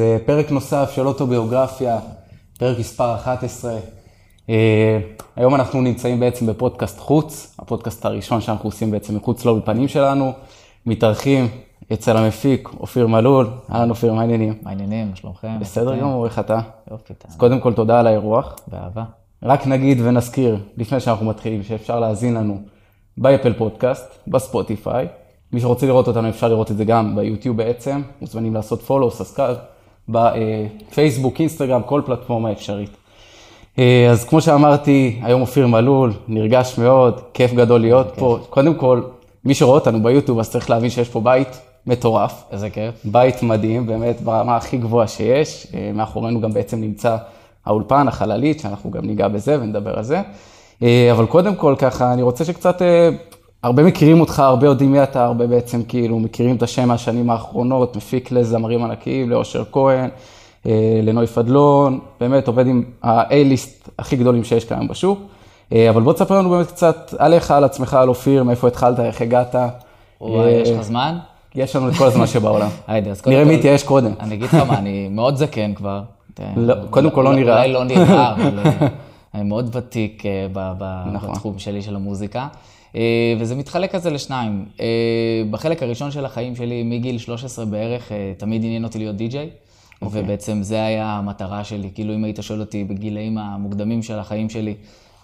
אז אה, פרק נוסף של אוטוביוגרפיה, פרק מספר 11. אה, היום אנחנו נמצאים בעצם בפודקאסט חוץ, הפודקאסט הראשון שאנחנו עושים בעצם מחוץ לאולפנים שלנו. מתארחים אצל המפיק אופיר מלול, אהלן אופיר, מה העניינים? מה העניינים? מה שלומכם? בסדר גמור, איך אתה? יופי, אז קודם כל תודה על האירוח. באהבה. רק נגיד ונזכיר, לפני שאנחנו מתחילים, שאפשר להאזין לנו באפל פודקאסט, בספוטיפיי. מי שרוצה לראות אותנו אפשר לראות את זה גם ביוטיוב בעצם, מוזמנים לעשות follow, subscribe, בפייסבוק, אינסטגרם, כל פלטפורמה אפשרית. אה, אז כמו שאמרתי, היום אופיר מלול, נרגש מאוד, כיף גדול להיות פה. קודם כל, מי שרואה אותנו ביוטיוב, אז צריך להבין שיש פה בית מטורף. איזה כיף. בית מדהים, באמת ברמה הכי גבוהה שיש. אה, מאחורינו גם בעצם נמצא האולפן, החללית, שאנחנו גם ניגע בזה ונדבר על זה. אה, אבל קודם כל, ככה, אני רוצה שקצת, אה, הרבה מכירים אותך, הרבה יודעים מי אתה, הרבה בעצם כאילו מכירים את השם מהשנים האחרונות, מפיק לזמרים ענקיים, לאושר כהן, אה, לנוי פדלון, באמת עובד עם ה-A-ליסט הכי גדולים שיש כיום בשוק. אבל בוא תספר לנו באמת קצת עליך, על עצמך, על אופיר, מאיפה התחלת, איך הגעת. וואי, יש לך זמן? יש לנו את כל הזמן שבעולם. נראה מי התייאש קודם. אני אגיד לך מה, אני מאוד זקן כבר. לא, קודם כל לא נראה. אולי לא נראה, אבל אה, אני מאוד ותיק אה, נכון. בתחום שלי של המוזיקה. אה, וזה מתחלק כזה לשניים. אה, בחלק הראשון של החיים שלי, מגיל 13 בערך, אה, תמיד עניין אותי להיות די-ג'יי. אוקיי. ובעצם זה היה המטרה שלי. כאילו, אם היית שואל אותי בגילאים המוקדמים של החיים שלי,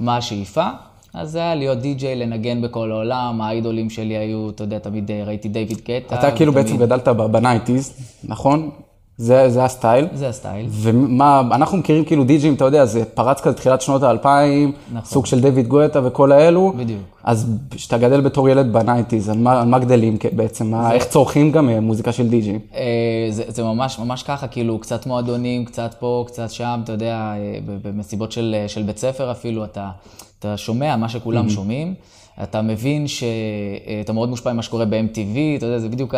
מה השאיפה? אז זה היה להיות די-ג'יי, לנגן בכל העולם, האיידולים שלי היו, אתה יודע, תמיד ראיתי דיוויד קטע. אתה כאילו ותמיד- בעצם גדלת ב nineties, נכון? זה, זה ה style. זה ה style. ומה, אנחנו מכירים כאילו די-ג'ים, אתה יודע, זה פרץ כזה תחילת שנות האלפיים, נכון. סוג של דיוויד גואטה וכל האלו. בדיוק. אז כשאתה גדל בתור ילד ב nineties, על מה, על מה גדלים בעצם? מה, איך צורכים גם אה, מוזיקה של די-ג'ים? אה, זה, זה ממש, ממש ככה, כאילו, קצת מועדונים, קצת פה, קצת שם, אתה יודע, אה, במסיבות של, של בית ספר אפילו, אתה, אתה שומע מה שכולם שומעים, אתה מבין שאתה מאוד מושפע ממה שקורה ב-MTV, אתה יודע, זה בדיוק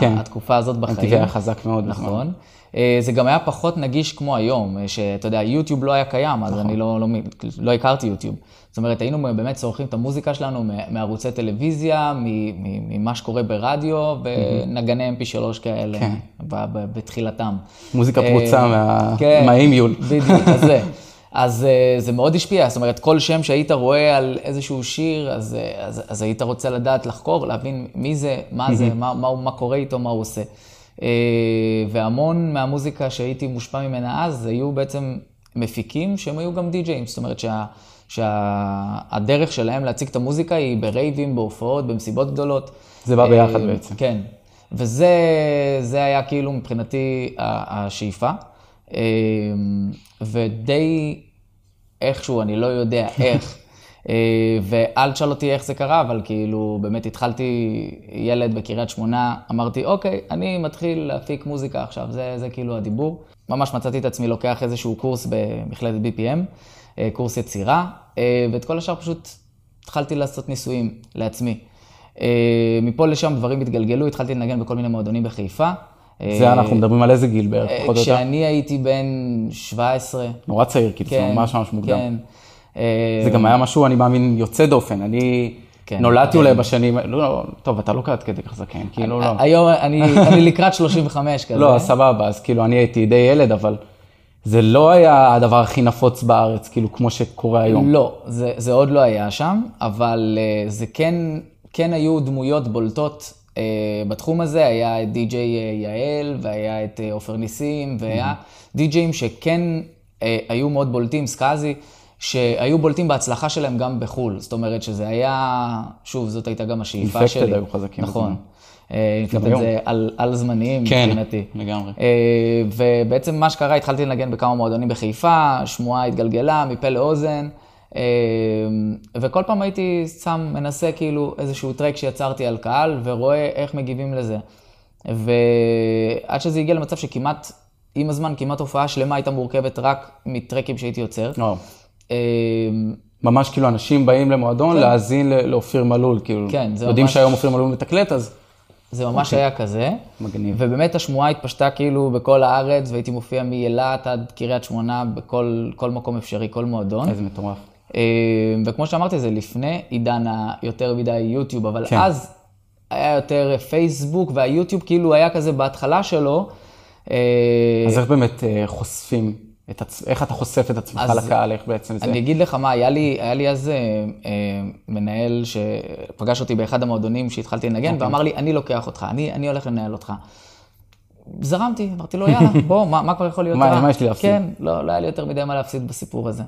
כן. התקופה הזאת בחיים. MTV היה חזק מאוד. נכון. אה, זה גם היה פחות נגיש כמו היום, אה, שאתה יודע, יוטיוב לא היה קיים, אז אני לא, לא, לא הכרתי יוטיוב. זאת אומרת, היינו באמת צורכים את המוזיקה שלנו מערוצי טלוויזיה, ממה שקורה ברדיו, ונגני mp3 כאלה, כן. בתחילתם. מוזיקה אה, פרוצה מה- כן, מהאימיול. בדיוק, אז זה. אז אה, זה מאוד השפיע, זאת אומרת, כל שם שהיית רואה על איזשהו שיר, אז, אה, אז, אז היית רוצה לדעת, לחקור, להבין מי זה, מה זה, מה, מה, הוא- מה קורה איתו, מה הוא עושה. אה, והמון מהמוזיקה שהייתי מושפע ממנה אז, היו בעצם מפיקים שהם היו גם די-ג'אים, זאת אומרת שה... שהדרך שלהם להציג את המוזיקה היא ברייבים, בהופעות, במסיבות גדולות. זה בא ביחד בעצם. כן. וזה זה היה כאילו מבחינתי השאיפה. אה, ודי איכשהו, אני לא יודע איך, אה, ואל תשאל אותי איך זה קרה, אבל כאילו, באמת התחלתי ילד בקריית שמונה, אמרתי, אוקיי, אני מתחיל להפיק מוזיקה עכשיו, זה, זה כאילו הדיבור. ממש מצאתי את עצמי לוקח איזשהו קורס במכללת BPM, אה, קורס יצירה, אה, ואת כל השאר פשוט התחלתי לעשות ניסויים לעצמי. מפה לשם דברים התגלגלו, התחלתי לנגן בכל מיני מועדונים בחיפה. אה, זה אנחנו מדברים על איזה גיל בערך, אה, פחות או יותר? כשאני הייתי בן 17. נורא צעיר, כאילו, זה כן, ממש ממש מוקדם. כן. אה, זה גם היה משהו, אני מאמין, יוצא דופן. אני כן, נולדתי כן. אולי בשנים, לא, לא, טוב, אתה לא עד כדי כך זקן, כאילו, לא. היום אני אני לקראת 35 כזה. לא, סבבה, אז כאילו, אני הייתי די ילד, אבל זה לא היה הדבר הכי נפוץ בארץ, כאילו, כמו שקורה היום. לא, זה, זה עוד לא היה שם, אבל זה כן, כן היו דמויות בולטות בתחום הזה, היה את די.ג'יי uh, יעל, והיה את uh, עופר ניסים, והיה די.ג'יים שכן uh, היו מאוד בולטים, סקאזי, שהיו בולטים בהצלחה שלהם גם בחו"ל. זאת אומרת שזה היה, שוב, זאת הייתה גם השאיפה שלי. היו חזקים נכון. אה, אינפקטד היום. זה על, על זמניים כן, מבחינתי. לגמרי. אה, ובעצם מה שקרה, התחלתי לנגן בכמה מועדונים בחיפה, שמועה התגלגלה מפה לאוזן, אה, וכל פעם הייתי שם, מנסה כאילו איזשהו טרק שיצרתי על קהל, ורואה איך מגיבים לזה. ועד שזה הגיע למצב שכמעט, עם הזמן, כמעט הופעה שלמה הייתה מורכבת רק מטרקים שהייתי יוצר. אה, ממש כאילו אנשים באים למועדון להאזין ל- לאופיר מלול, כאילו. כן, יודעים ממש- שהיום אופיר מלול מתקלט, אז זה ממש היה כזה. מגניב. ובאמת השמועה התפשטה כאילו בכל הארץ, והייתי מופיע מאילת עד קריית שמונה בכל כל מקום אפשרי, כל מועדון. איזה מטורף. אה, וכמו שאמרתי, זה לפני עידן היותר מדי יוטיוב, אבל כן. אז היה יותר פייסבוק, והיוטיוב כאילו היה כזה בהתחלה שלו, אה, אז איך באמת אה, חושפים את עצמך, איך אתה חושף את עצמך אז לקהל, איך בעצם זה? אני אגיד לך מה, היה לי, היה לי אז אה, אה, מנהל שפגש אותי באחד המועדונים שהתחלתי לנגן, אוקיי. ואמר לי, אני לוקח אותך, אני, אני הולך לנהל אותך. זרמתי, אמרתי לו, יאללה, בוא, מה, מה כבר יכול להיות מה-? מה יש לי להפסיד? כן, לא, לא היה לי יותר מדי מה להפסיד בסיפור הזה.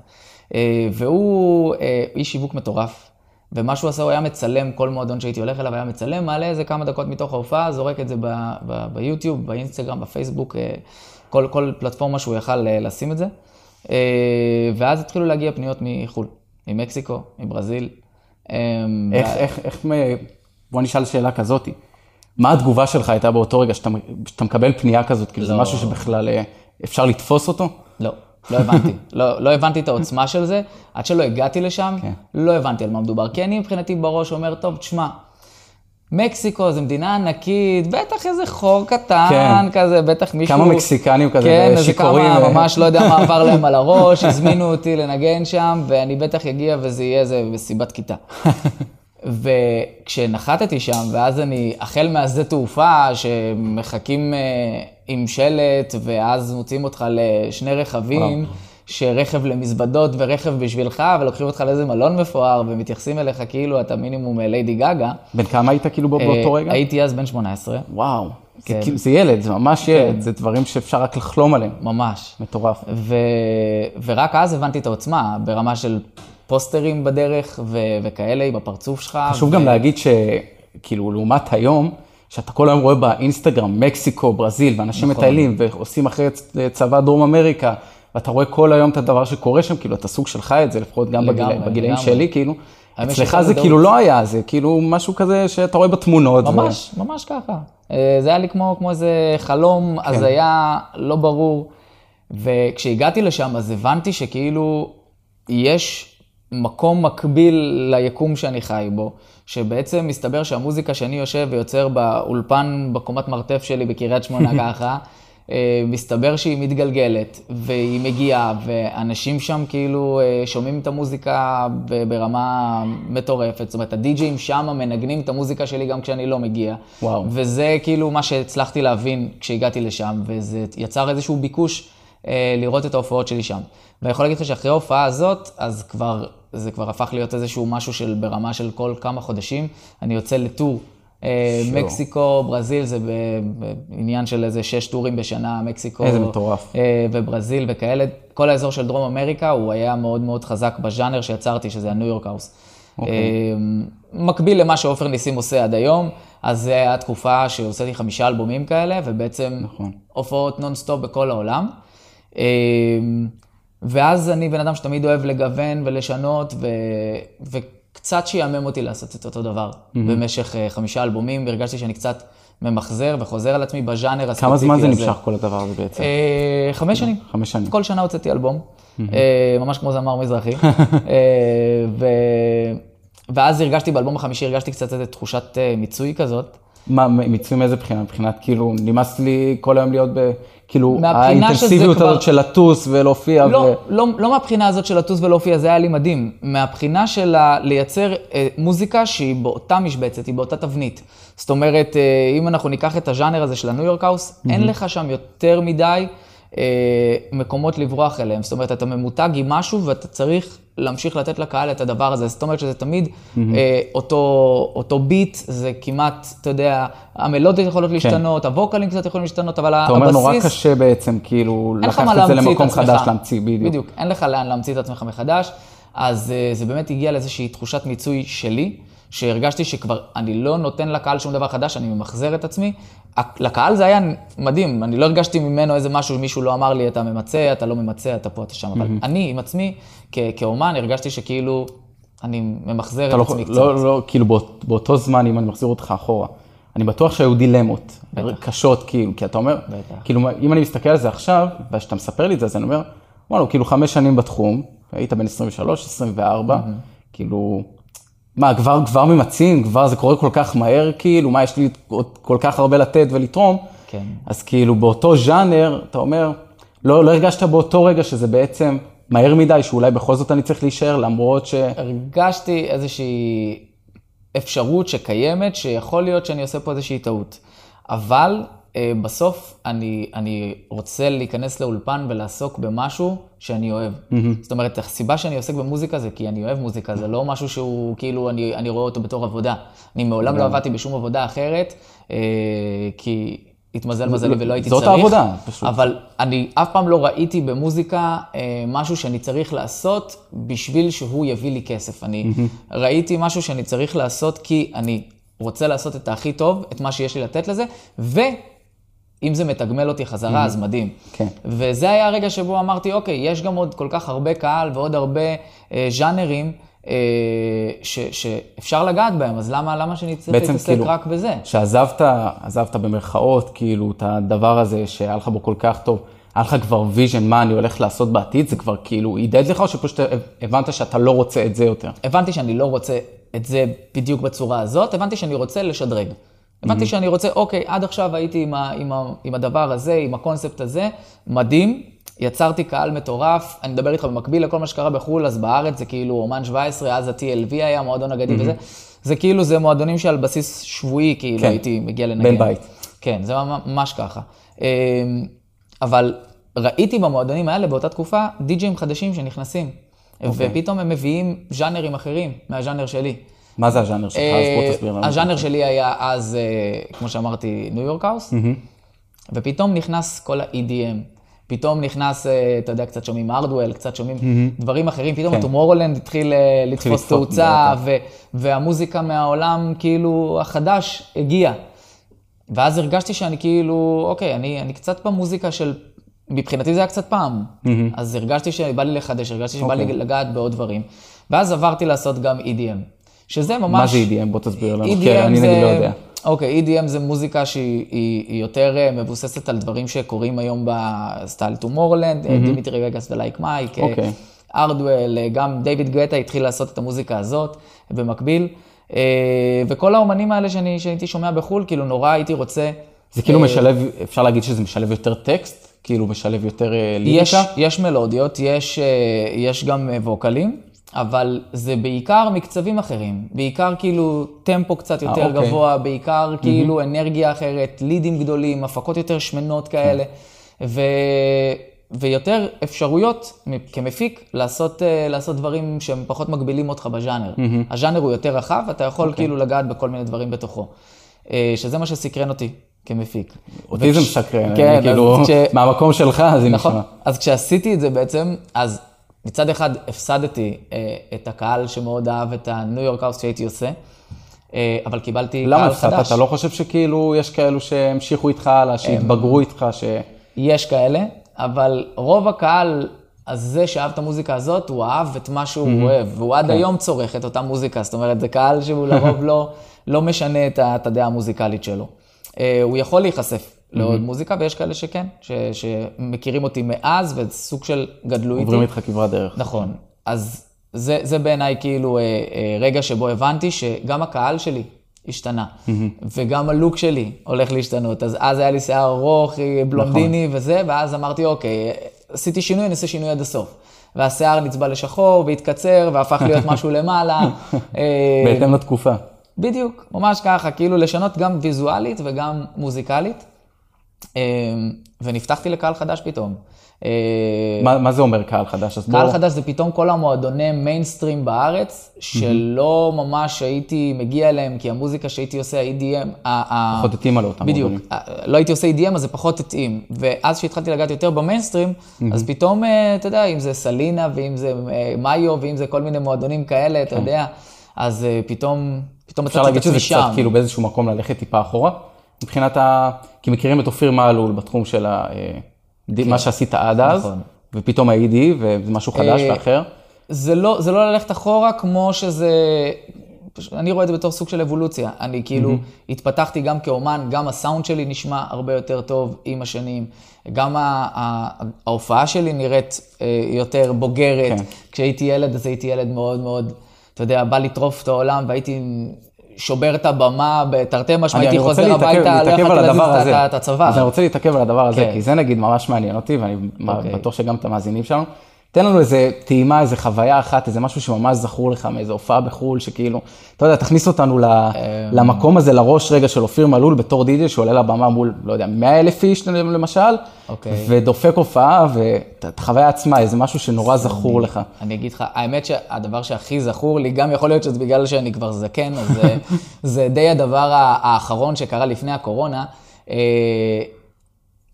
אה, והוא אה, איש שיווק מטורף, ומה שהוא עשה, הוא היה מצלם כל מועדון שהייתי הולך אליו, היה מצלם, מעלה איזה כמה דקות מתוך ההופעה, זורק את זה ביוטיוב, באינסטגרם, בפייסבוק, אה, כל, כל פלטפורמה שהוא יכל לשים את זה. ואז התחילו להגיע פניות מחו"ל, ממקסיקו, מברזיל. אה, איך, איך, איך, מ- בוא נשאל שאלה כזאתי. מה התגובה שלך הייתה באותו רגע שאתה, שאתה מקבל פנייה כזאת? כאילו זה לא. משהו שבכלל אפשר לתפוס אותו? לא, לא הבנתי. לא, לא הבנתי את העוצמה של זה. עד שלא הגעתי לשם, כן. לא הבנתי על מה מדובר. כי אני מבחינתי בראש אומר, טוב, תשמע, מקסיקו זו מדינה ענקית, בטח איזה חור קטן כן. כזה, בטח מישהו... כמה מקסיקנים כזה, כן, איזה שיכורים, כמה, אה. ממש לא יודע מה עבר להם על הראש, הזמינו אותי לנגן שם, ואני בטח אגיע וזה יהיה איזה מסיבת כיתה. וכשנחתתי שם, ואז אני, החל מהשדה תעופה, שמחכים אה, עם שלט, ואז מוציאים אותך לשני רכבים, שרכב למזוודות ורכב בשבילך, ולוקחים אותך לאיזה מלון מפואר, ומתייחסים אליך כאילו אתה מינימום אה, ליידי גגה. בן כמה היית כאילו בא- באותו אה, רגע? הייתי אז בן 18, וואו, זה כן. כאילו, זה ילד, זה ממש ילד, זה דברים שאפשר רק לחלום עליהם. ממש. מטורף. ו... ורק אז הבנתי את העוצמה, ברמה של פוסטרים בדרך ו... וכאלה בפרצוף שלך. חשוב ו... גם להגיד שכאילו לעומת היום, שאתה כל היום רואה באינסטגרם, מקסיקו, ברזיל, ואנשים נכון. מטיילים ועושים אחרי צבא דרום אמריקה, ואתה רואה כל היום את הדבר שקורה שם, כאילו אתה סוג שלך את זה, לפחות גם לגמרי, בגיל, בגילאים לגמרי. שלי, כאילו. אצלך זה. כאילו לא היה, זה כאילו משהו כזה שאתה רואה בתמונות. ו- ממש, ממש ככה. אה, זה היה לי כמו, כמו איזה חלום, כן. הזיה, לא ברור. וכשהגעתי לשם, אז הבנתי שכאילו יש מקום מקביל ליקום שאני חי בו, שבעצם מסתבר שהמוזיקה שאני יושב ויוצר באולפן, בקומת מרתף שלי בקריית שמונה ככה, אה, מסתבר שהיא מתגלגלת, והיא מגיעה, ואנשים שם כאילו אה, שומעים את המוזיקה ברמה מטורפת. זאת אומרת, הדי-ג'אים שם מנגנים את המוזיקה שלי גם כשאני לא מגיע. וואו. וזה כאילו מה שהצלחתי להבין כשהגעתי לשם, וזה יצר איזשהו ביקוש אה, לראות את ההופעות שלי שם. ואני יכול להגיד לך שאחרי ההופעה הזאת, אז כבר, זה כבר הפך להיות איזשהו משהו של ברמה של כל כמה חודשים. אני יוצא ל tour. אה, show. מקסיקו, ברזיל, זה בעניין של איזה שש טורים בשנה, מקסיקו. איזה מטורף. אה, וברזיל וכאלה. כל האזור של דרום אמריקה, הוא היה מאוד מאוד חזק בז'אנר שיצרתי, שזה הניו יורק האוס. אה, מקביל למה שעופר ניסים עושה עד היום, אז זה היה תקופה שהוצאתי חמישה אלבומים כאלה, ובעצם נכון. הופעות נונסטופ בכל העולם. ואז אני בן אדם שתמיד אוהב לגוון ולשנות, ו... וקצת שיאמם אותי לעשות את אותו דבר. במשך אה, חמישה אלבומים, והרגשתי שאני קצת ממחזר וחוזר על עצמי בז'אנר הספציפי הזה. כמה זמן זה נמשך כל הדבר הזה בעצם? אה, חמש שנים. חמש שנים. כל שנה הוצאתי אלבום, אה, ממש כמו זמר מזרחי. ו... ואז הרגשתי, באלבום החמישי הרגשתי קצת איזו תחושת מיצוי כזאת. מה, מיצוי מאיזה בחינה? מבחינת כאילו, נמאס לי כל היום להיות ב... כאילו, האינטנסיביות כבר- הזאת של לטוס ולהופיע. לא, ו... לא, לא מהבחינה הזאת של לטוס ולהופיע, זה היה לי מדהים. מהבחינה של ה- לייצר אה, מוזיקה שהיא באותה משבצת, היא באותה תבנית. זאת אומרת, אה, אם אנחנו ניקח את הז'אנר הזה של הניו יורק האוס, אין לך שם יותר מדי מקומות לברוח אליהם. זאת אומרת, אתה ממותג עם משהו ואתה צריך להמשיך לתת לקהל את הדבר הזה. זאת אומרת שזה תמיד אה, אותו, אותו ביט, זה כמעט, אתה יודע, המלודיות יכולות להשתנות, הווקלים קצת יכולים להשתנות, אבל אתה הבסיס... אומר נורא קשה בעצם, כאילו, לקחת את זה את למקום עצמך. חדש, להמציא, בדיוק. בדיוק, אין לך לאן להמציא את עצמך מחדש. אז אה, זה באמת הגיע לאיזושהי תחושת מיצוי שלי, שהרגשתי שכבר אני לא נותן לקהל שום דבר חדש, אני ממחזר את עצמי. לקהל זה היה מדהים, אני לא הרגשתי ממנו איזה משהו, מישהו לא אמר לי, אתה ממצה, אתה לא ממצה, אתה פה, אתה שם. אבל אני עם עצמי, כ- כאומן, הרגשתי שכאילו, אני ממחזר את לא, עצמי קצת. לא, לא, כאילו באות, באותו זמן, אם אני מחזיר אותך אחורה, אני בטוח שהיו דילמות קשות, כאילו, כי אתה אומר, בטח. כאילו, אם אני מסתכל על זה עכשיו, וכשאתה מספר לי את זה, אז אני אומר, וואלה, כאילו חמש שנים בתחום, היית בן 23, 24, כאילו, מה, כבר, כבר ממצים, כבר זה קורה כל כך מהר, כאילו, מה, יש לי עוד כל כך הרבה לתת ולתרום, כן. אז כאילו, באותו ז'אנר, אתה אומר, לא, לא הרגשת באותו רגע שזה בעצם מהר מדי, שאולי בכל זאת אני צריך להישאר, למרות ש... הרגשתי איזושהי אפשרות שקיימת, שיכול להיות שאני עושה פה איזושהי טעות. אבל בסוף אני, אני רוצה להיכנס לאולפן ולעסוק במשהו שאני אוהב. Mm-hmm. זאת אומרת, הסיבה שאני עוסק במוזיקה זה כי אני אוהב מוזיקה, זה לא משהו שהוא כאילו, אני, אני רואה אותו בתור עבודה. אני מעולם לא עבדתי בשום עבודה אחרת, אה, כי התמזל מזלי ולא הייתי זאת צריך. זאת העבודה, פשוט. אבל אני אף פעם לא ראיתי במוזיקה אה, משהו שאני צריך לעשות בשביל שהוא יביא לי כסף. אני mm-hmm. ראיתי משהו שאני צריך לעשות כי אני רוצה לעשות את הכי טוב, את מה שיש לי לתת לזה, ואם זה מתגמל אותי חזרה, mm-hmm. אז מדהים. כן. וזה היה הרגע שבו אמרתי, אוקיי, יש גם עוד כל כך הרבה קהל ועוד הרבה אה, ז'אנרים. אה, ש, שאפשר לגעת בהם, אז למה, למה שאני צריך להתעסק כאילו, רק בזה? שעזבת, עזבת במרכאות, כאילו, את הדבר הזה שהיה לך בו כל כך טוב, היה לך כבר vision מה אני הולך לעשות בעתיד, זה כבר כאילו עידד לך, או שפשוט הבנת שאתה לא רוצה את זה יותר? הבנתי שאני לא רוצה את זה בדיוק בצורה הזאת, הבנתי שאני רוצה לשדרג. הבנתי mm-hmm. שאני רוצה, אוקיי, עד עכשיו הייתי עם, ה, עם, ה, עם הדבר הזה, עם הקונספט הזה, מדהים, יצרתי קהל מטורף, אני מדבר איתך במקביל לכל מה שקרה בחו"ל, אז בארץ זה כאילו אומן 17, אז ה-TLV היה, מועדון אגדי mm-hmm. וזה. זה כאילו, זה מועדונים שעל בסיס שבועי, כאילו כן. הייתי מגיע לנגן. בן בית. כן, זה ממש ככה. אמ, אבל ראיתי במועדונים האלה באותה תקופה די-ג'ים חדשים שנכנסים. Okay. אוקיי. ופתאום הם מביאים ז'אנרים אחרים מהז'אנר שלי. מה זה הז'אנר שלך? אז בוא תסביר לנו. הז'אנר שלי היה אז, אה, כמו שאמרתי, ניו יורק האוס, ופתאום נכנס כל ה-EDM. פתאום נכנס, אה, אתה יודע, קצת שומעים הארדוול, קצת שומעים mm-hmm. דברים אחרים, פתאום הטומורולנד כן. התחיל אה, לתפוס תאוצה, והמוזיקה מהעולם, כאילו, החדש הגיע. ואז הרגשתי שאני כאילו, אוקיי, אני, אני קצת במוזיקה של, מבחינתי זה היה קצת פעם. Mm-hmm. אז הרגשתי שבא לי לחדש, הרגשתי שבא אוקיי. לי לגעת בעוד דברים. ואז עברתי לעשות גם EDM, שזה ממש... מה זה EDM? בוא תסביר לנו, EDM כן, אני נגיד לא יודע. אוקיי, okay, EDM זה מוזיקה שהיא היא, היא יותר אה, מבוססת על דברים שקורים היום ב style טומורלנד, mm-hmm. דימיטרי וגאס ולייק מייק, אוקיי. הארדוול, גם דיוויד גואטה התחיל לעשות את המוזיקה הזאת במקביל. וכל האומנים האלה שאני, שהייתי שומע בחו"ל, כאילו נורא הייתי רוצה... זה כאילו משלב, אפשר להגיד שזה משלב יותר טקסט? כאילו משלב יותר ליריקה? יש, יש מלודיות, יש, יש גם ווקלים. אבל זה בעיקר מקצבים אחרים, בעיקר כאילו טמפו קצת יותר 아, אוקיי. גבוה, בעיקר כאילו mm-hmm. אנרגיה אחרת, לידים גדולים, הפקות יותר שמנות כאלה, ו... ויותר אפשרויות כמפיק לעשות, אה, לעשות דברים שהם פחות מגבילים אותך בז'אנר. Mm-hmm. הז'אנר הוא יותר רחב, אתה יכול okay. אוקיי. כאילו לגעת בכל מיני דברים בתוכו. אה, שזה מה שסקרן אותי כמפיק. אותי וכש... זה מסקרן, כן, כאילו, כש... מהמקום שלך זה נכון. נשמע. אז כשעשיתי את זה בעצם, אז מצד אחד הפסדתי אה, את הקהל שמאוד אהב את הניו יורק האוס שהייתי עושה, אה, אבל קיבלתי קהל חדש. למה הפסדת? אתה לא חושב שכאילו יש כאלו שהמשיכו איתך הלאה, שהתבגרו איתך, ש... יש כאלה, אבל רוב הקהל הזה שאהב את המוזיקה הזאת, הוא אהב את מה שהוא mm-hmm. אוהב, והוא עד כן. היום צורך את אותה מוזיקה, זאת אומרת, זה קהל שהוא לרוב לא, לא משנה את הדעה המוזיקלית שלו. אה, הוא יכול להיחשף לעוד mm-hmm. מוזיקה, ויש כאלה שכן, ש, שמכירים אותי מאז, וסוג של גדלו איתי. עוברים איתך כברת דרך. נכון. אז זה, זה בעיניי כאילו אה, אה, רגע שבו הבנתי שגם הקהל שלי השתנה, mm-hmm. וגם הלוק שלי הולך להשתנות. אז אז היה לי שיער ארוך, אה, בלונדיני נכון. וזה, ואז אמרתי, אוקיי, עשיתי שינוי, אני אעשה שינוי עד הסוף. והשיער נצבע לשחור והתקצר והפך להיות משהו למעלה. אה, בהתאם לתקופה. בדיוק, ממש ככה, כאילו לשנות גם ויזואלית וגם מוזיקלית. אמ, ונפתחתי לקהל חדש פתאום. אה, מה, מה זה אומר קהל חדש? קהל בוא... חדש זה פתאום כל המועדוני מיינסטרים בארץ, שלא ממש הייתי מגיע אליהם, כי המוזיקה שהייתי עושה, ה-EDM... פחות התאימה לאותם בדיוק, מועדונים. בדיוק, לא הייתי עושה EDM, אז זה פחות התאים. ואז כשהתחלתי לגעת יותר במיינסטרים, אז פתאום, אה, אתה יודע, אם זה סלינה, ואם זה אה, מאיו, ואם זה כל מיני מועדונים כאלה, אתה כן. יודע, אז פתאום, פתאום מצאתי את עצמי שם. אפשר להגיד שזה קצת כאילו באיזשהו מקום ללכת טיפה אחורה? מבחינת ה... כי מכירים את אופיר מעלול בתחום של ה... אה, כן. מה שעשית עד אז, נכון. ופתאום ה-ED, וזה משהו חדש אה, ואחר. זה לא, זה לא ללכת אחורה כמו שזה, אני רואה את זה בתור סוג של אבולוציה. אני כאילו mm-hmm. התפתחתי גם כאומן, גם הסאונד שלי נשמע הרבה יותר טוב עם השנים, גם ההופעה שלי נראית אה, יותר בוגרת. כן. כשהייתי ילד, אז הייתי ילד מאוד מאוד, אתה יודע, בא לטרוף את העולם, והייתי שובר את הבמה בתרתי משמע, הייתי חוזר הביתה, לא יכולתי להזיז את הצבא. אז אני רוצה להתעכב על הדבר הזה, כן. כי זה נגיד ממש מעניין אותי, ואני. אוקיי. בטוח שגם את המאזינים שלנו. תן לנו איזה טעימה, איזה חוויה אחת, איזה משהו שממש זכור לך מאיזו הופעה בחו"ל, שכאילו, אתה יודע, תכניס אותנו אמ. למקום הזה, לראש רגע של אופיר מלול בתור די.ג'יי שעולה לבמה מול, לא יודע, 100 אלף איש למשל, אוקיי. ודופק הופעה, ואת החוויה עצמה, איזה משהו שנורא זכור לך. אני אגיד לך, האמת שהדבר שהכי זכור לי, גם יכול להיות שזה בגלל שאני כבר זקן, אז זה, זה די הדבר האחרון שקרה לפני הקורונה. אה,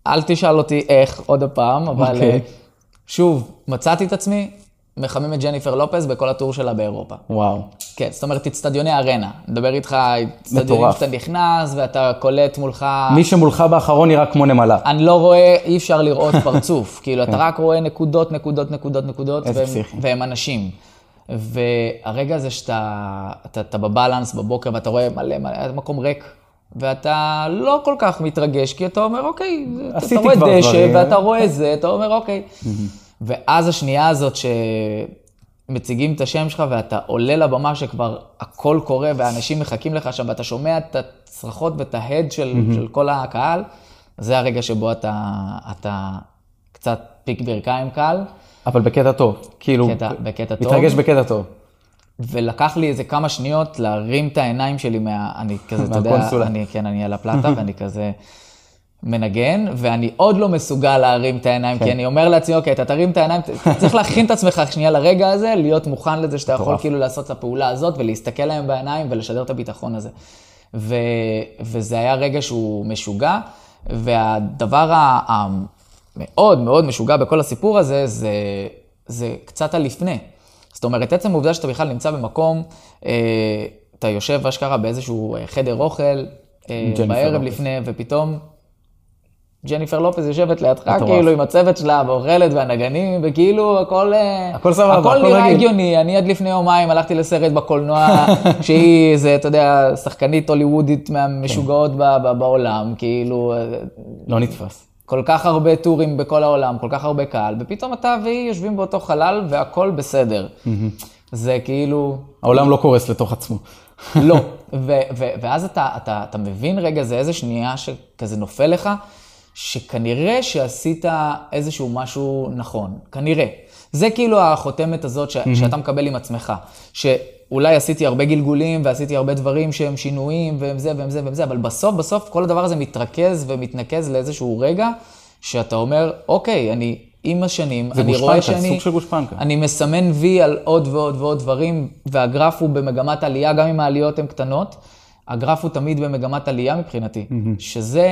אל תשאל אותי איך עוד הפעם, אבל אוקיי. שוב, מצאתי את עצמי מחמם את ג'ניפר לופז בכל הטור שלה באירופה. וואו. כן, זאת אומרת, אצטדיוני ארנה. מדבר איתך, אצטדיונים. שאתה נכנס ואתה קולט מולך... מי שמולך באחרון נראה כמו נמלה. אני לא רואה, אי אפשר לראות פרצוף. כאילו, אתה רק רואה נקודות, נקודות, נקודות, נקודות, והם. והם אנשים. והרגע הזה שאתה אתה, אתה בבלנס בבוקר ואתה רואה מלא, מלא, מקום ריק, ואתה לא כל כך מתרגש, כי אתה אומר, אוקיי, אתה רואה דשא, דברים." ואתה רואה זה, אתה אומר, אוקיי. ואז השנייה הזאת שמציגים את השם שלך ואתה עולה לבמה שכבר הכל קורה ואנשים מחכים לך שם ואתה שומע את הצרחות ואת ההד של, של כל הקהל, זה הרגע שבו אתה, אתה קצת פיק ברכיים קל, אבל בקטע טוב. כאילו, קטע- בקטע טוב. מתרגש בקטע טוב. ולקח לי איזה כמה שניות להרים את העיניים שלי מה... אני כזה, אתה יודע. אני, כן, אני על הפלטה ואני כזה מנגן, ואני עוד לא מסוגל להרים את העיניים, כן. כי אני אומר לעצמי, אוקיי, אתה תרים את העיניים, צריך להכין את עצמך שנייה לרגע הזה, להיות מוכן לזה שאתה יכול. כאילו לעשות את הפעולה הזאת ולהסתכל להם בעיניים ולשדר את הביטחון הזה. ו... וזה היה רגע שהוא משוגע, והדבר המאוד מאוד משוגע בכל הסיפור הזה, זה, זה קצת הלפני. זאת אומרת, עצם העובדה שאתה בכלל נמצא במקום, אה, אתה יושב אשכרה באיזשהו אה, חדר אוכל, אה, בערב. לפני, ופתאום ג'ניפר לופז יושבת לידך. כאילו, עם הצוות שלה, ואוכלת, והנגנים, וכאילו, הכל... אה, הכל סבבה, הכל הכל נראה רגיל. הגיוני. אני עד לפני יומיים הלכתי לסרט בקולנוע, שהיא, זה, אתה יודע, שחקנית הוליוודית מהמשוגעות ב- בעולם, כאילו, אה, לא נתפס. כל כך הרבה טורים בכל העולם, כל כך הרבה קהל, ופתאום אתה והיא יושבים באותו חלל והכל בסדר. זה כאילו, העולם לא קורס לתוך עצמו. לא. ואז אתה מבין רגע, זה איזה שנייה שכזה נופל לך, שכנראה שעשית איזשהו משהו נכון. כנראה. זה כאילו החותמת הזאת ש- שאתה מקבל עם עצמך. שאולי עשיתי הרבה גלגולים ועשיתי הרבה דברים שהם שינויים והם זה והם זה והם זה, אבל בסוף, בסוף כל הדבר הזה מתרכז ומתנקז לאיזשהו רגע, שאתה אומר, אוקיי, אני עם השנים, זה אני גושפנקה, רואה שאני... סוג של גושפנקה. אני מסמן וי על עוד ועוד ועוד דברים, והגרף הוא במגמת עלייה, גם אם העליות הן קטנות, הגרף הוא תמיד במגמת עלייה מבחינתי, שזה,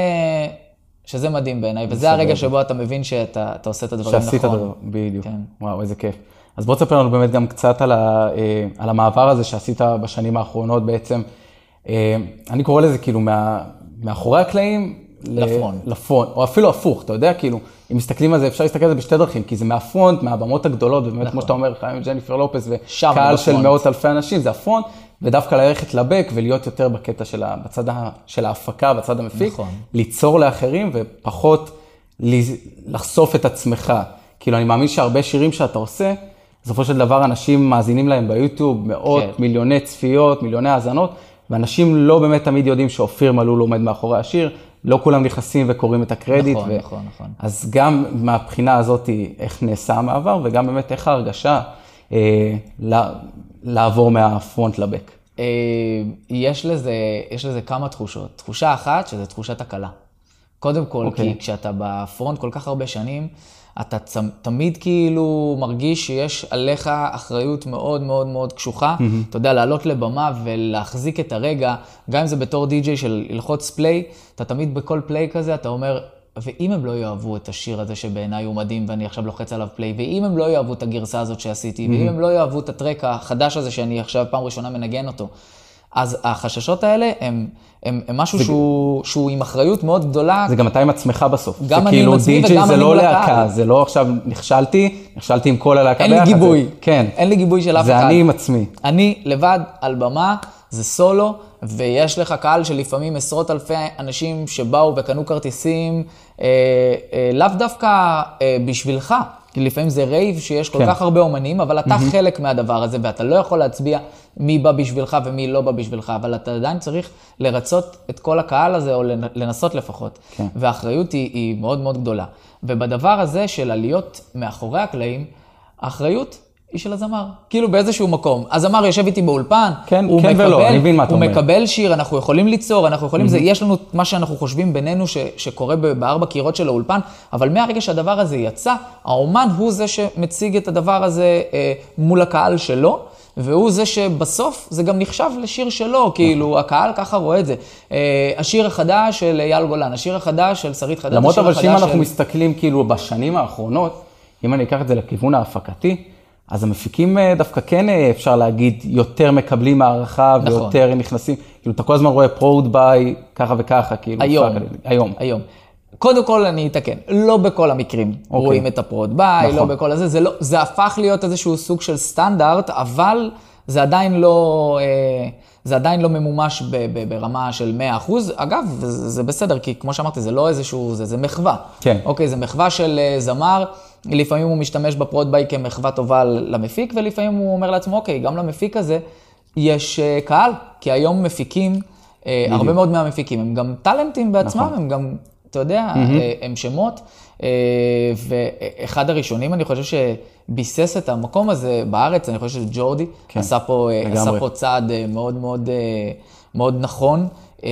שזה מדהים בעיניי, וזה הרגע שבו אתה מבין שאתה אתה עושה את הדברים שעשית נכון. דבר, בדיוק. כן. וואו, איזה כיף. אז בוא תספר לנו באמת גם קצת על, ה, אה, על המעבר הזה שעשית בשנים האחרונות בעצם. אה, אני קורא לזה כאילו מה, מאחורי הקלעים. ל- לפרונט. לפרונט, או אפילו הפוך, אתה יודע, כאילו, אם מסתכלים על זה, אפשר להסתכל על זה בשתי דרכים, כי זה מהפרונט, מהבמות הגדולות, ובאמת, כמו שאתה אומר, חיים ג'ניפר לופס, וקהל של. מאות אלפי אנשים, זה הפרונט, ודווקא ללכת לבק ולהיות יותר בקטע של, ה, בצד ה, של ההפקה, בצד המפיק, נכון. ליצור לאחרים ופחות לחשוף את עצמך. כאילו, אני מאמין שהרבה שירים שאתה עושה, בסופו של דבר אנשים מאזינים להם ביוטיוב, מאות, כן. מיליוני צפיות, מיליוני האזנות, ואנשים לא באמת תמיד יודעים שאופיר מלול עומד מאחורי השיר, לא כולם נכנסים וקוראים את הקרדיט. נכון, ו... נכון, נכון. אז גם מהבחינה הזאת, איך נעשה המעבר, וגם באמת איך ההרגשה אה, לעבור מהפרונט לבק. אה, יש לזה, יש לזה כמה תחושות. תחושה אחת, שזה תחושת הקלה. קודם כל, okay. אוקיי. כי כשאתה בפרונט כל כך הרבה שנים, אתה צ... תמיד כאילו מרגיש שיש עליך אחריות מאוד מאוד מאוד קשוחה. Mm-hmm. אתה יודע, לעלות לבמה ולהחזיק את הרגע, גם אם זה בתור די-ג'יי של ללחוץ פליי, אתה תמיד בכל פליי כזה, אתה אומר, ואם הם לא יאהבו את השיר הזה שבעיניי הוא מדהים ואני עכשיו לוחץ עליו פליי, ואם הם לא יאהבו את הגרסה הזאת שעשיתי, ואם הם לא יאהבו את הטרק החדש הזה שאני עכשיו פעם ראשונה מנגן אותו, אז החששות האלה הם, הם, הם משהו שהוא, שהוא עם אחריות מאוד גדולה. זה גם אתה עם עצמך בסוף. גם זה אני כאילו עם עצמי וגם זה אני לא מול להקה, הקהל. זה לא עכשיו נכשלתי, נכשלתי עם כל הלהקה אין לי ביחד, זה- גיבוי. כן. אין לי גיבוי של אף זה אחד. אני עם עצמי. אני לבד על במה, זה סולו, ויש לך קהל של לפעמים עשרות אלפי אנשים שבאו וקנו כרטיסים, אה, אה, לאו דווקא אה, בשבילך. כי לפעמים זה רייב שיש כל כן. כך הרבה אומנים, אבל אתה חלק מהדבר הזה, ואתה לא יכול להצביע מי בא בשבילך ומי לא בא בשבילך, אבל אתה עדיין צריך לרצות את כל הקהל הזה, או לנ- לנסות לפחות. כן. והאחריות היא, היא מאוד מאוד גדולה. ובדבר הזה של עליות מאחורי הקלעים, האחריות היא של הזמר. כאילו באיזשהו מקום. הזמר יושב איתי באולפן, כן, הוא כן מקבל, ולא, אני מבין מה אתה הוא אומר. מקבל שיר, אנחנו יכולים ליצור, אנחנו יכולים, זה, יש לנו מה שאנחנו חושבים בינינו ש, שקורה בארבע קירות של האולפן, אבל מהרגע שהדבר הזה יצא, האומן הוא זה שמציג את הדבר הזה אה, מול הקהל שלו. והוא זה שבסוף זה גם נחשב לשיר שלו, כאילו, הקהל ככה רואה את זה. אה, השיר החדש של אייל גולן, השיר החדש של שרית חדד, למרות השיר אבל שאם החדש אנחנו של... מסתכלים כאילו בשנים האחרונות, אם אני אקח את זה לכיוון ההפקתי, אז המפיקים אה, דווקא כן אה, אפשר להגיד יותר מקבלים הערכה נכון. ויותר נכנסים, כאילו אתה כל הזמן רואה prod by ככה וככה, כאילו. היום. אפשר- היום. היום. קודם כל אני אתקן, לא בכל המקרים אוקיי. רואים את ה prod by, נכון. לא בכל הזה, זה, לא, זה הפך להיות איזשהו סוג של סטנדרט, אבל זה עדיין לא, אה, זה עדיין לא ממומש ב, ב, ברמה של 100%. אגב, זה, זה בסדר, כי כמו שאמרתי, זה לא איזשהו, זה, זה מחווה. כן. אוקיי, זה מחווה של זמר, לפעמים הוא משתמש בפרוד ביי כמחווה טובה למפיק, ולפעמים הוא אומר לעצמו, אוקיי, גם למפיק הזה יש אה, קהל, כי היום מפיקים, אה, הרבה מאוד מהמפיקים הם גם טאלנטים בעצמם, נכון. הם גם, אתה יודע, אה, הם שמות. ואחד הראשונים, אני חושב שביסס את המקום הזה בארץ, אני חושב שג'ורדי כן, עשה, פה, עשה. פה צעד מאוד מאוד, מאוד נכון. אה,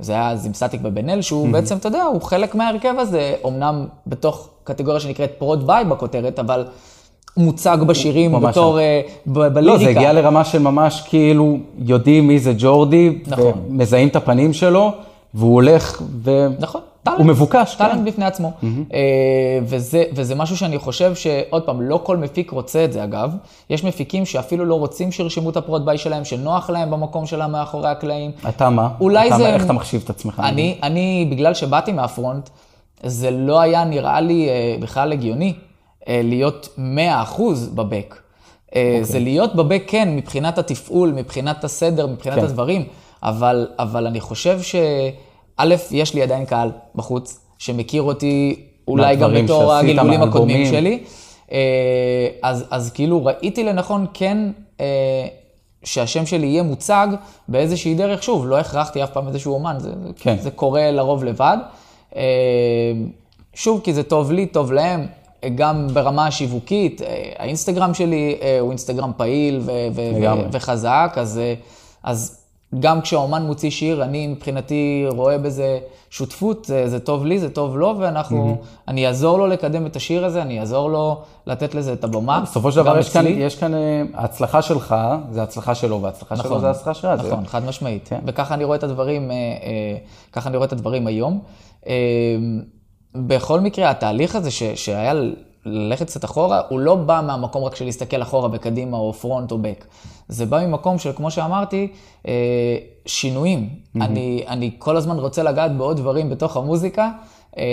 זה היה סטטיק בבן אל, שהוא בעצם, אתה יודע, הוא חלק מההרכב הזה, אמנם בתוך קטגוריה שנקראת prod by בכותרת, אבל מוצג בשירים בתור, אה, ב- בליריקה. לא, זה הגיע לרמה של ממש כאילו יודעים מי זה ג'ורדי, נכון. ומזהים את הפנים שלו, והוא הולך ו... נכון, הוא מבוקש, כן. טאלנט בפני עצמו. אה, וזה, וזה משהו שאני חושב שעוד פעם, לא כל מפיק רוצה את זה אגב. יש מפיקים שאפילו לא רוצים שירשמו את ה prod by שלהם, שנוח להם במקום שלהם מאחורי הקלעים. אתה מה? אולי אתה, זה- איך אתה מחשיב את עצמך? אני, אני, בגלל שבאתי מה front, זה לא היה נראה לי אה, בכלל הגיוני אה, להיות 100% ב back. אה, זה להיות ב back, כן, מבחינת התפעול, מבחינת הסדר, מבחינת כן. הדברים, אבל, אבל אני חושב ש... א', יש לי עדיין קהל בחוץ, שמכיר אותי אולי גם בתור הגלגולים הקודמים. שלי. אה, אז, אז כאילו ראיתי לנכון כן אה, שהשם שלי יהיה מוצג באיזושהי דרך, שוב, לא הכרחתי אף פעם איזשהו אומן, זה, כן. זה קורה לרוב לבד. אה, שוב, כי זה טוב לי, טוב להם, גם ברמה השיווקית, האינסטגרם שלי הוא אינסטגרם פעיל ו- ו- וחזק, אז, אז גם כשהאומן מוציא שיר, אני מבחינתי רואה בזה שותפות, זה, זה טוב לי, זה טוב לו, ואנחנו, אני אעזור לו לקדם את השיר הזה, אני אעזור לו לתת לזה את הבמה. בסופו של דבר יש כאן. יש כאן, אה, ההצלחה שלך זה ההצלחה שלו, וההצלחה שלו נכון, זה ההצלחה שלה. זה- נכון, חד משמעית. כן. וככה אני רואה את הדברים, אה, אה, ככה אני רואה את הדברים היום. אה, בכל מקרה, התהליך הזה ש, שהיה ללכת קצת אחורה, הוא לא בא מהמקום רק של להסתכל אחורה וקדימה, או פרונט או בק. זה בא ממקום של, כמו שאמרתי, אה, שינויים. אני, אני כל הזמן רוצה לגעת בעוד דברים בתוך המוזיקה, אה,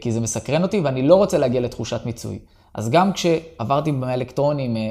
כי זה מסקרן אותי, ואני לא רוצה להגיע לתחושת מיצוי. אז גם כשעברתי מהאלקטרונים, אה, אה,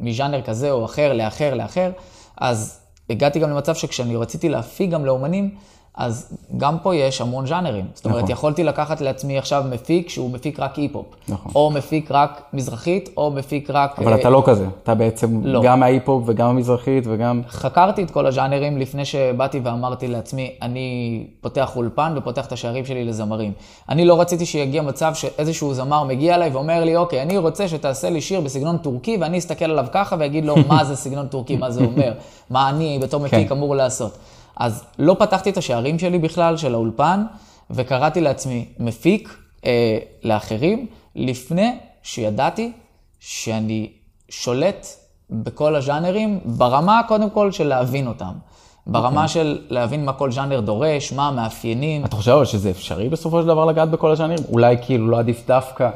מז'אנר כזה או אחר לאחר לאחר, אז הגעתי גם למצב שכשאני רציתי להפיק גם לאומנים, אז גם פה יש המון ז'אנרים. זאת אומרת, נכון. יכולתי לקחת לעצמי עכשיו מפיק שהוא מפיק רק היפ-הופ. נכון. או מפיק רק מזרחית, או מפיק רק... אבל אה, אתה לא כזה, אתה בעצם לא. גם מההיפ-הופ וגם המזרחית וגם... חקרתי את כל הז'אנרים לפני שבאתי ואמרתי לעצמי, אני פותח אולפן ופותח את השערים שלי לזמרים. אני לא רציתי שיגיע מצב שאיזשהו זמר מגיע אליי ואומר לי, אוקיי, אני רוצה שתעשה לי שיר בסגנון טורקי, ואני אסתכל עליו ככה ואגיד לו, מה זה סגנון טורקי, מה זה אומר, מה אני בתור מפיק כן. אמור לעשות. אז לא פתחתי את השערים שלי בכלל, של האולפן, וקראתי לעצמי מפיק אה, לאחרים, לפני שידעתי שאני שולט בכל הז'אנרים, ברמה קודם כל של להבין אותם. ברמה של להבין מה כל ז'אנר דורש, מה המאפיינים. אתה חושב אבל שזה אפשרי בסופו של דבר לגעת בכל הז'אנרים? אולי כאילו לא עדיף דווקא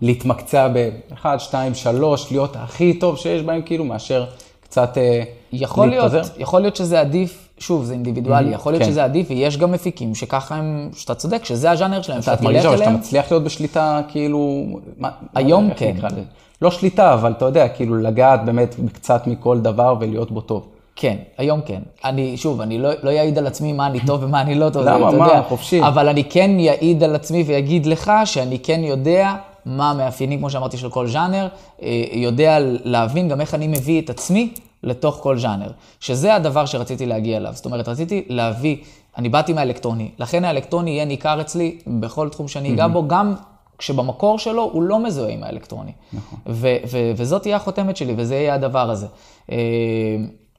להתמקצע ב-1, 2, 3, להיות הכי טוב שיש בהם כאילו, מאשר קצת אה, יכול להיות, להתפזר? יכול להיות שזה עדיף, שוב, זה אינדיבידואלי, Mhm, יכול להיות כן. שזה עדיף, ויש גם מפיקים שככה הם, שאתה צודק, שזה הז'אנר שלהם, את שאתה מרגיש שאתה. מצליח להיות בשליטה, כאילו... מה- היום איך כן. לא שליטה, אבל אתה יודע, כאילו לגעת באמת קצת מכל דבר ולהיות בו טוב. כן, היום כן. אני, שוב, אני לא, לא אעיד על עצמי מה אני טוב ומה אני לא טוב. למה? אתה מה? יודע. חופשי. אבל אני כן אעיד על עצמי ואגיד לך שאני כן יודע מה המאפיינים, כמו שאמרתי, של כל ז'אנר, אה, יודע להבין גם איך אני מביא את עצמי לתוך כל ז'אנר. שזה הדבר שרציתי להגיע אליו. זאת אומרת, רציתי להביא, אני באתי מהאלקטרוני, לכן האלקטרוני יהיה ניכר אצלי בכל תחום שאני אגע בו, גם כשבמקור שלו הוא לא מזוהה עם האלקטרוני. נכון. ו- ו- וזאת תהיה החותמת שלי, וזה יהיה הדבר הזה. אה,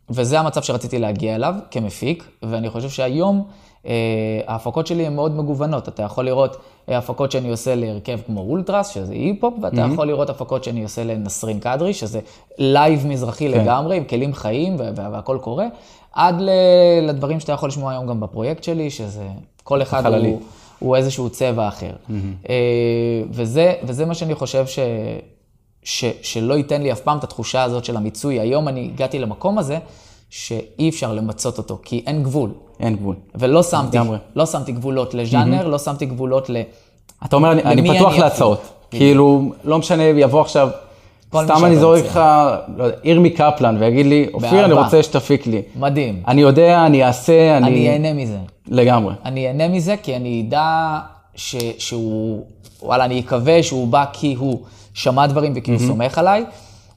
וזה המצב שרציתי להגיע אליו כמפיק, ואני חושב שהיום ההפקות שלי הן מאוד מגוונות. אתה יכול לראות אה, הפקות שאני עושה להרכב כמו אולטרס, שזה I-pop, ואתה mm-hmm. יכול לראות הפקות שאני עושה לנסרין קדרי, שזה live מזרחי כן. לגמרי, עם כלים חיים והכל קורה, עד לדברים שאתה יכול לשמוע היום גם בפרויקט שלי, שזה כל אחד הוא, הוא איזשהו צבע אחר. Mm-hmm. וזה, וזה מה שאני חושב ש... ש, שלא ייתן לי אף פעם את התחושה הזאת של המיצוי. היום אני הגעתי למקום הזה שאי אפשר למצות אותו, כי אין גבול. אין גבול. ולא שמתי, לא שמתי גבולות לז'אנר, mm-hmm. לא שמתי גבולות ל... אתה אומר, אני, אני פתוח להצעות. כאילו, לא משנה, יבוא עכשיו, סתם אני זורק לך, לא יודע, ירמי קפלן, ויגיד לי, אופיר, אני רוצה שתפיק לי. מדהים. אני יודע, אני אעשה, אני... אני אהנה מזה. לגמרי. אני אהנה מזה, כי אני אדע ש, שהוא, וואלה, אני אקווה שהוא בא כי הוא שמע דברים וכי הוא. סומך עליי,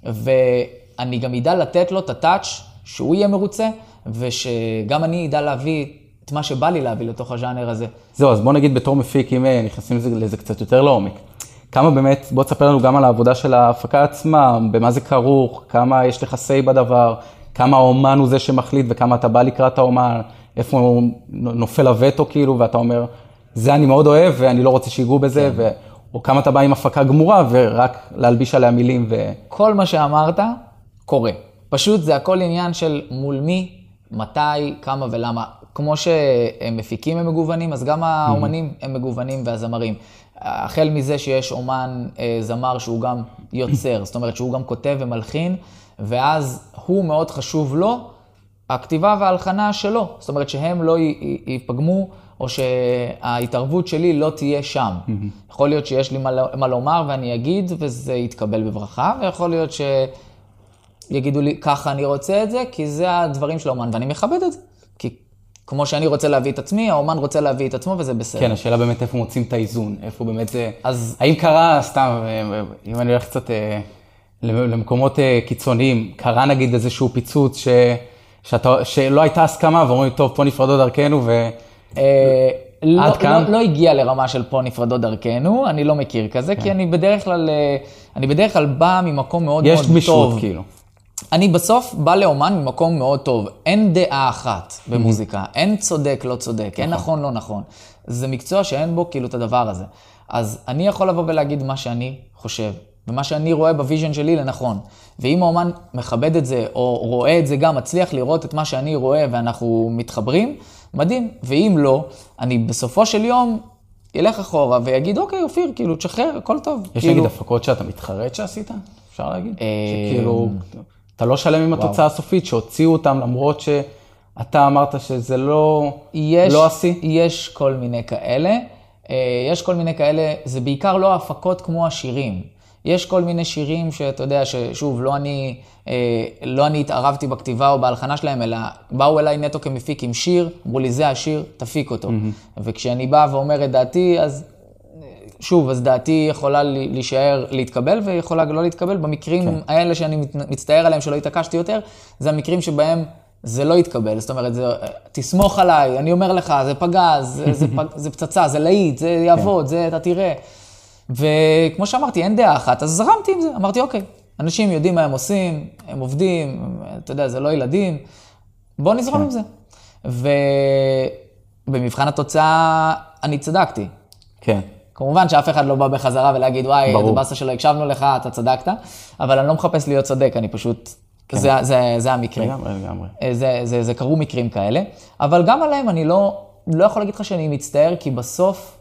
ואני גם אדע לתת לו את הטאץ' שהוא יהיה מרוצה, ושגם אני אדע להביא את מה שבא לי להביא לתוך הז'אנר הזה. זהו, אז בוא נגיד בתור מפיק, אם אה, נכנסים לזה, לזה קצת יותר לעומק. כמה באמת, בוא תספר לנו גם על העבודה של ההפקה עצמה, במה זה כרוך, כמה יש לך say בדבר, כמה האומן הוא זה שמחליט וכמה אתה בא לקראת האומן, איפה הוא נופל הווטו כאילו, ואתה אומר, זה אני מאוד אוהב ואני לא רוצה שיגעו בזה, כן. ו... או כמה אתה בא עם הפקה גמורה ורק להלביש עליה מילים ו... כל מה שאמרת קורה. פשוט זה הכל עניין של מול מי, מתי, כמה ולמה. כמו שמפיקים הם מגוונים, אז גם האומנים הם מגוונים והזמרים. החל מזה שיש אומן אה, זמר שהוא גם יוצר, זאת אומרת שהוא גם כותב ומלחין, ואז הוא מאוד חשוב לו, הכתיבה וההלחנה שלו. זאת אומרת שהם לא ייפגמו, או שההתערבות שלי לא תהיה שם. יכול להיות שיש לי מה לומר ואני אגיד, וזה יתקבל בברכה, ויכול להיות ש... יגידו לי, ככה אני רוצה את זה, כי זה הדברים של האומן, ואני מכבד את זה. כי כמו שאני רוצה להביא את עצמי, האומן רוצה להביא את עצמו, וזה בסדר. כן, השאלה באמת איפה מוצאים את האיזון, איפה באמת זה... אז... האם קרה, סתם, אם אני הולך קצת אה, למקומות אה, קיצוניים, קרה נגיד איזשהו פיצוץ ש... שאתה, שלא הייתה הסכמה, ואומרים, טוב, פה נפרדות דרכנו, ו... אה, לא, עד כאן? לא, לא הגיע לרמה של פה נפרדות דרכנו, אני לא מכיר כזה, כן. כי אני בדרך כלל, אני בדרך כלל בא ממקום מאוד מאוד טוב. יש גמישות, כאילו. אני בסוף בא לאומן ממקום מאוד טוב. אין דעה אחת במוזיקה, mm-hmm. אין צודק, לא צודק, נכון. אין נכון, לא נכון. זה מקצוע שאין בו כאילו את הדבר הזה. אז אני יכול לבוא ולהגיד מה שאני חושב, ומה שאני רואה ב vision שלי לנכון. ואם האומן מכבד את זה, או רואה את זה גם, מצליח לראות את מה שאני רואה ואנחנו מתחברים, מדהים. ואם לא, אני בסופו של יום ילך אחורה ויגיד, אוקיי, אופיר, כאילו, תשחרר, הכל טוב. יש כאילו... נגיד הפקות שאתה מתחרט שעשית? אפשר להגיד? אה, שכאילו... אתה לא שלם עם וואו. התוצאה הסופית, שהוציאו אותם למרות שאתה אמרת שזה לא, יש, לא השיא? יש כל מיני כאלה. אה, יש כל מיני כאלה, זה בעיקר לא הפקות כמו השירים. יש כל מיני שירים שאתה יודע, ששוב, לא אני, אה, לא אני התערבתי בכתיבה או בהלחנה שלהם, אלא באו אליי נטו כמפיק עם שיר, אמרו לי, זה השיר, תפיק אותו. Mm-hmm. וכשאני בא ואומר את דעתי, אז שוב, אז דעתי יכולה להישאר, להתקבל ויכולה לא להתקבל. במקרים כן. האלה שאני מצטער עליהם שלא התעקשתי יותר, זה המקרים שבהם זה לא יתקבל. זאת אומרת, זה, תסמוך עליי, אני אומר לך, זה פגז, זה, זה, פג, זה פצצה, זה להיט, זה יעבוד, כן. זה, אתה תראה. וכמו שאמרתי, אין דעה אחת, אז זרמתי עם זה. אמרתי, אוקיי, אנשים יודעים מה הם עושים, הם עובדים, אתה יודע, זה לא ילדים, בוא נזרום כן. עם זה. ובמבחן התוצאה, אני צדקתי. כן. כמובן שאף אחד לא בא בחזרה ולהגיד, וואי, זה באסה שלא הקשבנו לך, אתה צדקת, אבל אני לא מחפש להיות צודק, אני פשוט... כן. זה, זה, זה המקרה. לגמרי, לגמרי. אה, זה, זה, זה קרו מקרים כאלה, אבל גם עליהם אני לא, לא יכול להגיד לך שאני מצטער, כי בסוף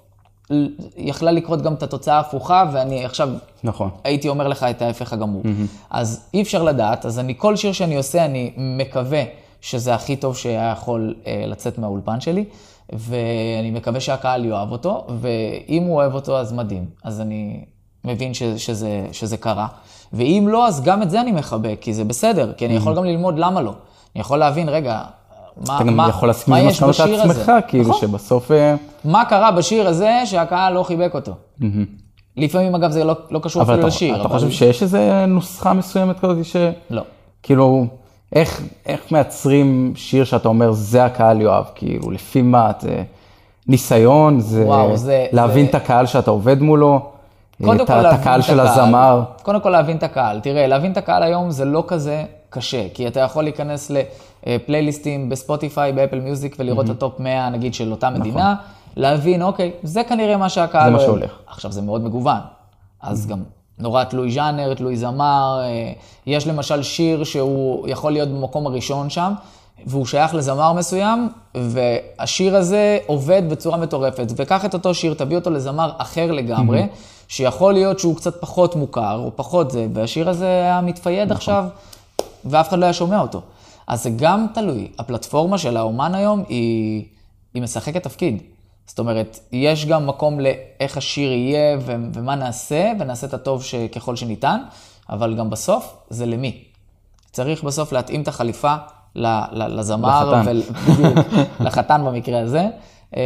יכלה לקרות גם את התוצאה ההפוכה, ואני עכשיו נכון. הייתי אומר לך את ההפך הגמור. Mm-hmm. אז אי אפשר לדעת, אז אני, כל שיר שאני עושה, אני מקווה שזה הכי טוב שהיה יכול אה, לצאת מהאולפן שלי. ואני מקווה שהקהל יאהב אותו, ואם הוא אוהב אותו אז מדהים. אז אני מבין ש, שזה, שזה קרה. ואם לא, אז גם את זה אני מחבק, כי זה בסדר, כי אני יכול mm-hmm. גם ללמוד למה לא. אני יכול להבין, רגע, מה, אתה גם מה, יכול להסכים עם משמעות לעצמך, כאילו נכון. שבסוף... אה, מה קרה בשיר הזה שהקהל לא חיבק אותו? Mm-hmm. לפעמים, אגב, זה לא, לא קשור אפילו אתה, לשיר. אבל אתה חושב שיש איזה נוסחה מסוימת כזאת ש... לא. כאילו... איך, איך מייצרים שיר שאתה אומר, זה הקהל יאהב, כאילו, לפי מה? זה ניסיון, זה וואו, זה, להבין זה... את הקהל שאתה עובד מולו? את את הקהל של הזמר. קודם כל להבין את הקהל. תראה, להבין את הקהל היום זה לא כזה קשה, כי אתה יכול להיכנס לפלייליסטים ב Spotify, ב Apple Music, ולראות את ה top 100, נגיד, של אותה מדינה, להבין, אוקיי, זה כנראה מה שהקהל נכון. זה מה. שהולך. עכשיו, זה מאוד מגוון. אז גם נורא תלוי ז'אנר, תלוי זמר. אה, יש למשל שיר שהוא יכול להיות במקום הראשון שם, והוא שייך לזמר מסוים, והשיר הזה עובד בצורה מטורפת. וקח את אותו שיר, תביא אותו לזמר אחר לגמרי, שיכול להיות שהוא קצת פחות מוכר, או פחות זה, והשיר הזה היה מתפייד עכשיו, ואף אחד לא היה שומע אותו. אז זה גם תלוי. הפלטפורמה של האומן היום היא, היא משחקת תפקיד. זאת אומרת, יש גם מקום לאיך השיר יהיה ו- ומה נעשה, ונעשה את הטוב ש- ככל שניתן, אבל גם בסוף זה למי. צריך בסוף להתאים את החליפה ל- ל- לזמר, לחתן. ול- בדיוק, לחתן במקרה הזה, אה,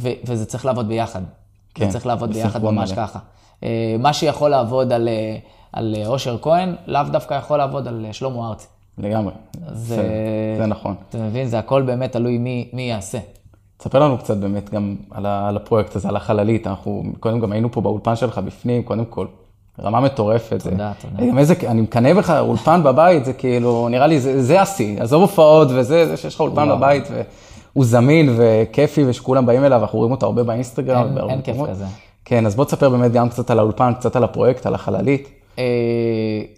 ו- וזה צריך לעבוד ביחד. כן, זה צריך לעבוד ביחד ממש מלא. ככה. אה, מה שיכול לעבוד על, אה, על אושר כהן, לאו דווקא יכול לעבוד על שלמה ארצי. לגמרי. זה- זה, זה נכון. אתה מבין? זה הכל באמת תלוי מי, מי יעשה. תספר לנו קצת באמת גם על, ה, על הפרויקט הזה, על החללית. אנחנו קודם גם היינו פה באולפן שלך בפנים, קודם כל. רמה מטורפת. תודה, זה, תודה. גם איזה, אני מקנא בך, אולפן בבית, זה כאילו, נראה לי, זה, זה השיא. עזוב הופעות וזה, זה שיש לך אולפן וואו. בבית, והוא זמין וכיפי, ושכולם באים אליו, אנחנו רואים אותו הרבה באינסטגרם. אין- אין כיף. כזה. כן, אז בוא תספר באמת גם קצת על האולפן, קצת על הפרויקט, על החללית. אה,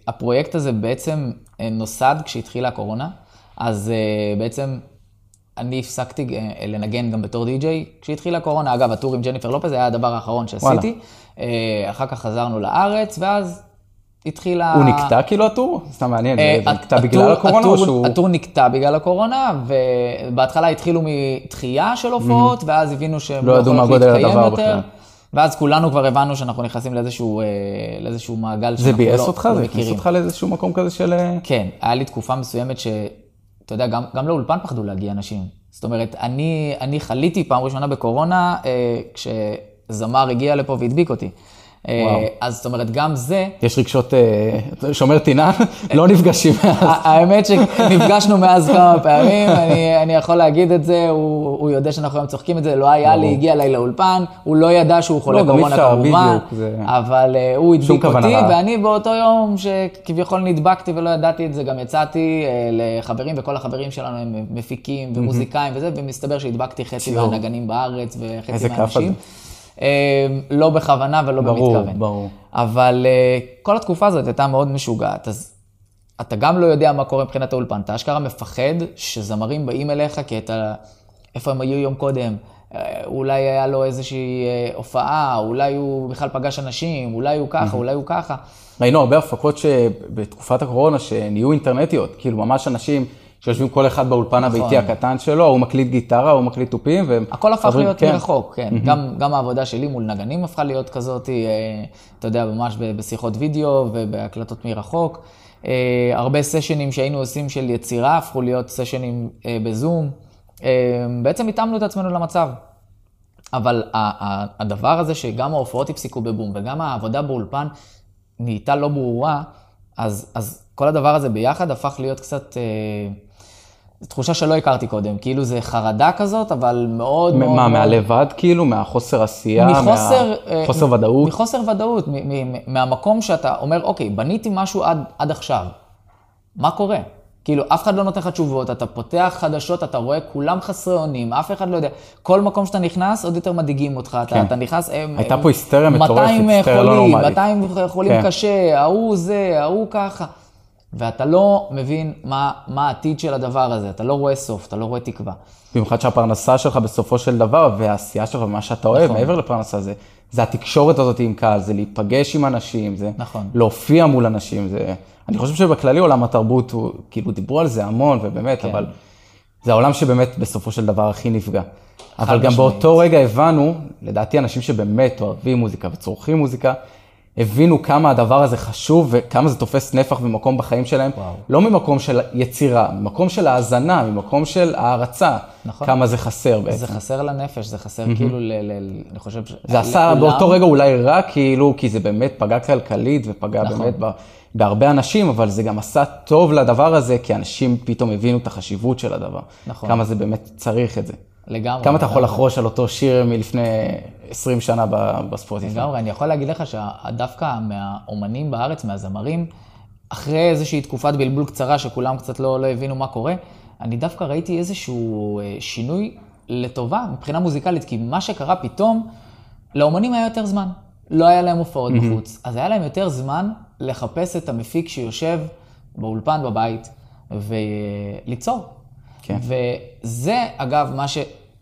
הפרויקט הזה בעצם אה, נוסד כשהתחילה הקורונה, אז אה, בעצם אני הפסקתי אה, לנגן גם בתור די-ג'יי כשהתחילה הקורונה. אגב, הטור עם ג'ניפר לופז היה הדבר האחרון שעשיתי. אה, אחר כך חזרנו לארץ, ואז התחילה... הוא נקטע כאילו הטור? סתם מעניין, אה, זה נקטע בגלל הטור- הקורונה או שהוא... הטור נקטע בגלל הקורונה, ובהתחלה התחילו מדחייה של הופעות, ואז הבינו שהם לא גודל להתקיים יותר. ואז כולנו כבר הבנו שאנחנו נכנסים לאיזשהו, לאיזשהו מעגל זה שאנחנו ביאס לא, אותך? לא זה הכניס מכירים. אותך לאיזשהו מקום כזה של... כן, היה לי תקופה מסוימת ש... אתה יודע, גם, גם לאולפן פחדו להגיע אנשים. זאת אומרת, אני, אני חליתי פעם ראשונה בקורונה, אה, כשזמר הגיע לפה והדביק אותי. אה, וואו. אז זאת אומרת, גם זה, יש רגשות אה, שומר טינה? לא נפגשים מאז. האמת שנפגשנו מאז כמה פעמים, אני, אני יכול להגיד את זה, הוא, הוא יודע שאנחנו היום צוחקים את זה, לא היה לי, הגיע אליי לאולפן, הוא לא ידע שהוא חולה לא, קורונה כמובן, אבל uh, הוא הדביק אותי. ואני באותו יום שכביכול נדבקתי ולא ידעתי את זה, גם יצאתי לחברים, וכל החברים שלנו הם מפיקים ומוזיקאים וזה, ומסתבר שהדבקתי חצי. מהנגנים בארץ וחצי מהאנשים. אה, לא בכוונה ולא ברור, במתכוון. ברור. אבל אה, כל התקופה הזאת הייתה מאוד משוגעת, אז אתה גם לא יודע מה קורה מבחינת האולפן, אתה אשכרה מפחד שזמרים באים אליך כי אתה, איפה הם היו יום קודם, אה, אולי היה לו איזושהי הופעה, אולי הוא בכלל פגש אנשים, אולי הוא ככה, אולי הוא ככה. ראינו הרבה הפקות שבתקופת הקורונה שנהיו אינטרנטיות, כאילו ממש אנשים שיושבים כל אחד באולפן הביתי הקטן שלו, הוא מקליט גיטרה, הוא מקליט תופים, והם... נכון. הכל הפך להיות כן. מרחוק, כן. גם, גם העבודה שלי מול נגנים הפכה להיות כזאת, אה, אתה יודע, ממש בשיחות וידאו ובהקלטות מרחוק. אה, הרבה סשנים שהיינו עושים של יצירה הפכו להיות סשנים אה, בזום. בעצם התאמנו את עצמנו למצב. אבל ה- ה- הדבר הזה שגם ההופעות הפסיקו בבום וגם העבודה באולפן נהייתה לא ברורה, אז, אז כל הדבר הזה ביחד הפך להיות קצת... אה, תחושה שלא הכרתי קודם, כאילו זה חרדה כזאת, אבל מאוד מאוד... מה, מאוד- מהלבד כאילו? מהחוסר עשייה? מחוסר... אה, מחוסר ודאות? מחוסר ודאות, מהמקום שאתה אומר, אוקיי, בניתי משהו עד, עד עכשיו, מה קורה? כאילו, אף אחד לא נותן לך תשובות, אתה פותח חדשות, אתה רואה כולם חסרי אונים, אף אחד לא יודע. כל מקום שאתה נכנס, עוד יותר מדאיגים אותך. אתה, כן. אתה נכנס... הם, הייתה הם- פה היסטריה מטורפת, 200 היסטריה לא חולים, נורמלית. 200 חולים כן. קשה, ההוא זה, ההוא ככה. ואתה לא מבין מה, מה העתיד של הדבר הזה, אתה לא רואה סוף, אתה לא רואה תקווה. במיוחד שהפרנסה שלך בסופו של דבר, והעשייה שלך ומה שאתה אוהב, נכון. מעבר לפרנסה זה, זה התקשורת הזאת עם קהל, זה להיפגש עם אנשים, זה נכון. להופיע מול אנשים, זה... אני חושב שבכללי עולם התרבות, הוא, כאילו דיברו על זה המון, ובאמת, כן. אבל זה העולם שבאמת בסופו של דבר הכי נפגע. אבל גם משמעית. באותו רגע הבנו, לדעתי אנשים שבאמת אוהבים מוזיקה וצורכים מוזיקה, הבינו כמה הדבר הזה חשוב וכמה זה תופס נפח ומקום בחיים שלהם. וואו. לא ממקום של יצירה, ממקום של האזנה, ממקום של הערצה. נכון. כמה זה חסר בעצם. זה חסר לנפש, זה חסר כאילו ל... ל- אני חושב ש... זה עשה לעולם- באותו רגע אולי רע, כאילו, כי זה באמת פגע כלכלית ופגע נכון. באמת ב- בהרבה אנשים, אבל זה גם עשה טוב לדבר הזה, כי אנשים פתאום הבינו את החשיבות של הדבר. נכון. כמה זה באמת צריך את זה. לגמרי. כמה אתה יכול. לחרוש על אותו שיר מלפני 20 שנה ב- בספוטיפיי. לגמרי, אני יכול להגיד לך שדווקא מהאומנים בארץ, מהזמרים, אחרי איזושהי תקופת בלבול קצרה שכולם קצת לא, לא הבינו מה קורה, אני דווקא ראיתי איזשהו אה, שינוי לטובה מבחינה מוזיקלית, כי מה שקרה פתאום, לאומנים היה יותר זמן. לא היה להם הופעות בחוץ, אז היה להם יותר זמן לחפש את המפיק שיושב באולפן בבית וליצור. כן. וזה, אגב, מה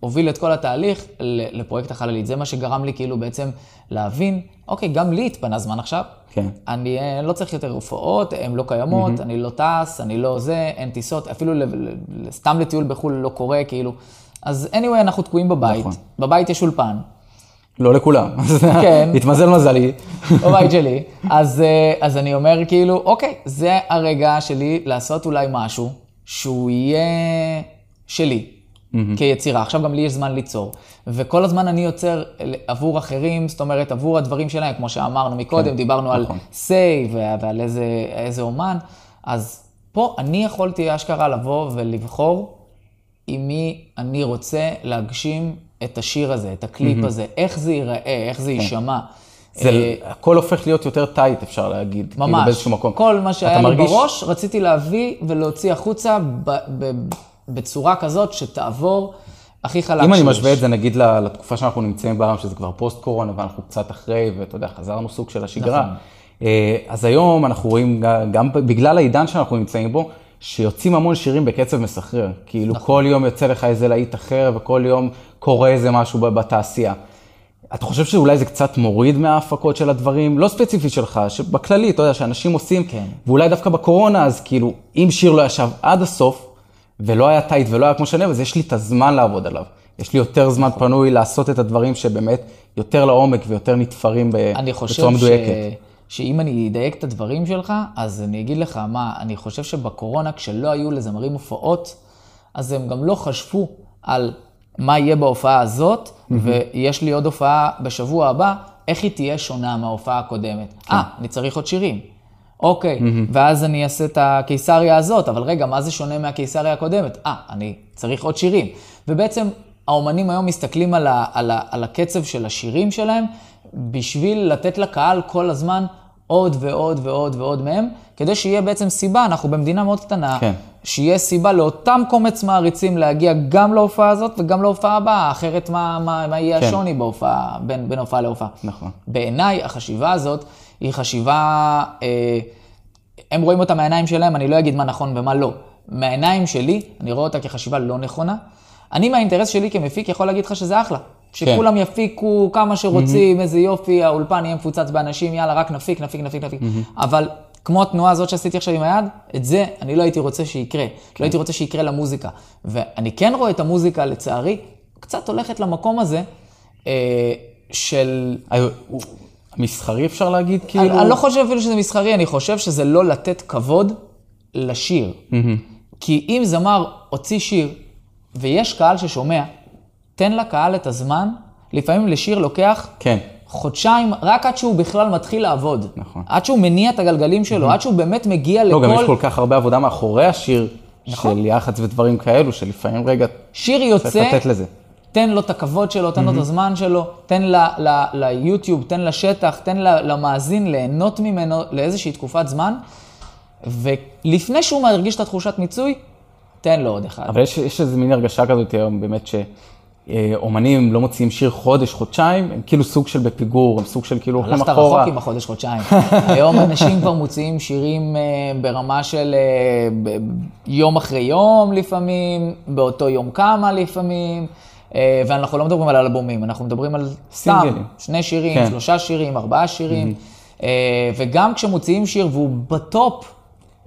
שהוביל את כל התהליך לפרויקט החללית. זה מה שגרם לי כאילו בעצם להבין, אוקיי, גם לי התפנה זמן עכשיו. כן. אני אה, לא צריך יותר הופעות, הן לא קיימות, אני לא טס, אני לא זה, אין טיסות, אפילו סתם לטיול בחו"ל לא קורה, כאילו. אז anyway, אנחנו תקועים בבית. נכון. בבית יש אולפן, לא לכולם. כן. התמזל מזלי. בבית שלי. אז, אה, אז אני אומר כאילו, אוקיי, זה הרגע שלי לעשות אולי משהו שהוא יהיה שלי, כיצירה. עכשיו גם לי יש זמן ליצור. וכל הזמן אני יוצר עבור אחרים, זאת אומרת, עבור הדברים שלהם, כמו שאמרנו מקודם, כן, דיברנו על נכון. סיי ועל איזה, איזה אומן. אז פה אני יכולתי אשכרה לבוא ולבחור עם מי אני רוצה להגשים את השיר הזה, את הקליפ הזה, איך זה ייראה, איך זה יישמע. זה, אה, הכל הופך להיות יותר tight, אפשר להגיד. כאילו ממש. באיזשהו מקום. כל מה שהיה לי מרגיש- בראש, רציתי להביא ולהוציא החוצה ב- ב- בצורה כזאת שתעבור הכי חלק אם אני שיש. משווה את זה נגיד לתקופה שאנחנו נמצאים בה, שזה כבר פוסט קורונה ואנחנו קצת אחרי, ואתה יודע, חזרנו סוג של השגרה. נכון. אה, אז היום אנחנו רואים, גם בגלל העידן שאנחנו נמצאים בו, שיוצאים המון שירים בקצב מסחרר. כאילו נכון. כל יום יוצא לך איזה להיט אחר, וכל יום קורה איזה משהו בתעשייה. אתה חושב שאולי זה קצת מוריד מההפקות של הדברים? לא ספציפית שלך, שבכללי, אתה יודע, שאנשים עושים, כן. ואולי דווקא בקורונה, אז כאילו, אם שיר לא ישב עד הסוף, ולא היה טייט ולא היה כמו שאני אוהב, אז יש לי את הזמן לעבוד עליו. יש לי יותר זמן נכון. פנוי לעשות את הדברים שבאמת יותר לעומק ויותר נתפרים אני בצורה חושב ש... מדויקת. שאם אני אדייק את הדברים שלך, אז אני אגיד לך מה, אני חושב שבקורונה, כשלא היו לזמרים הופעות, אז הם גם לא חשבו על מה יהיה בהופעה הזאת, ויש לי עוד הופעה בשבוע הבא, איך היא תהיה שונה מההופעה הקודמת. אה, אני צריך עוד שירים. אוקיי, ואז אני אעשה את הקיסריה הזאת, אבל רגע, מה זה שונה מהקיסריה הקודמת? אה, אני צריך עוד שירים. ובעצם האומנים היום מסתכלים על, ה, על, ה, על הקצב של השירים שלהם, בשביל לתת לקהל כל הזמן עוד ועוד ועוד ועוד מהם, כדי שיהיה בעצם סיבה, אנחנו במדינה מאוד קטנה, כן. שיהיה סיבה לאותם קומץ מעריצים להגיע גם להופעה הזאת וגם להופעה הבאה, אחרת מה, מה, מה יהיה כן. השוני בהופעה, בין, בין הופעה להופעה. נכון. בעיניי, החשיבה הזאת היא חשיבה, אה, הם רואים אותה מהעיניים שלהם, אני לא אגיד מה נכון ומה לא. מהעיניים שלי, אני רואה אותה כחשיבה לא נכונה. אני מהאינטרס שלי כמפיק יכול להגיד לך שזה אחלה. שכולם יפיקו כמה שרוצים, איזה יופי, האולפן יהיה מפוצץ באנשים, יאללה, רק נפיק, נפיק, נפיק, נפיק. אבל כמו התנועה הזאת שעשיתי עכשיו עם היד, את זה אני לא הייתי רוצה שיקרה. לא הייתי רוצה שיקרה למוזיקה. ואני כן רואה את המוזיקה, לצערי, קצת הולכת למקום הזה אה, של... מסחרי אפשר להגיד, אני, כאילו? אני לא חושב אפילו שזה מסחרי, אני חושב שזה לא לתת כבוד לשיר. כי אם זמר הוציא שיר ויש קהל ששומע, תן לקהל את הזמן. לפעמים לשיר לוקח כן. חודשיים, רק עד שהוא בכלל מתחיל לעבוד. נכון. עד שהוא מניע את הגלגלים שלו, עד שהוא באמת מגיע לא, גם יש לכל... כל כך הרבה עבודה מאחורי השיר, נכון. של יח"צ ודברים כאלו, שלפעמים רגע שיר יוצא. תן לו את הכבוד שלו, תן לו את הזמן שלו, תן ל- ל- ליוטיוב, תן לשטח, תן ל- למאזין ליהנות ממנו לאיזושהי תקופת זמן, ולפני שהוא מרגיש את התחושת מיצוי, תן לו עוד אחד. אבל יש, יש איזה מין הרגשה כזאת היום, באמת שאומנים לא מוציאים שיר חודש, חודשיים, הם כאילו סוג של בפיגור, הם סוג של כאילו הולכים הלכת אחורה. רחוק עם החודש, חודשיים. היום אנשים כבר מוציאים שירים אה, ברמה של אה, יום אחרי יום לפעמים, באותו יום כמה לפעמים, ואנחנו לא מדברים על אלבומים, אנחנו מדברים על סתם. שני שירים, כן. שלושה שירים, ארבעה שירים, אה, וגם כשמוציאים שיר והוא ב top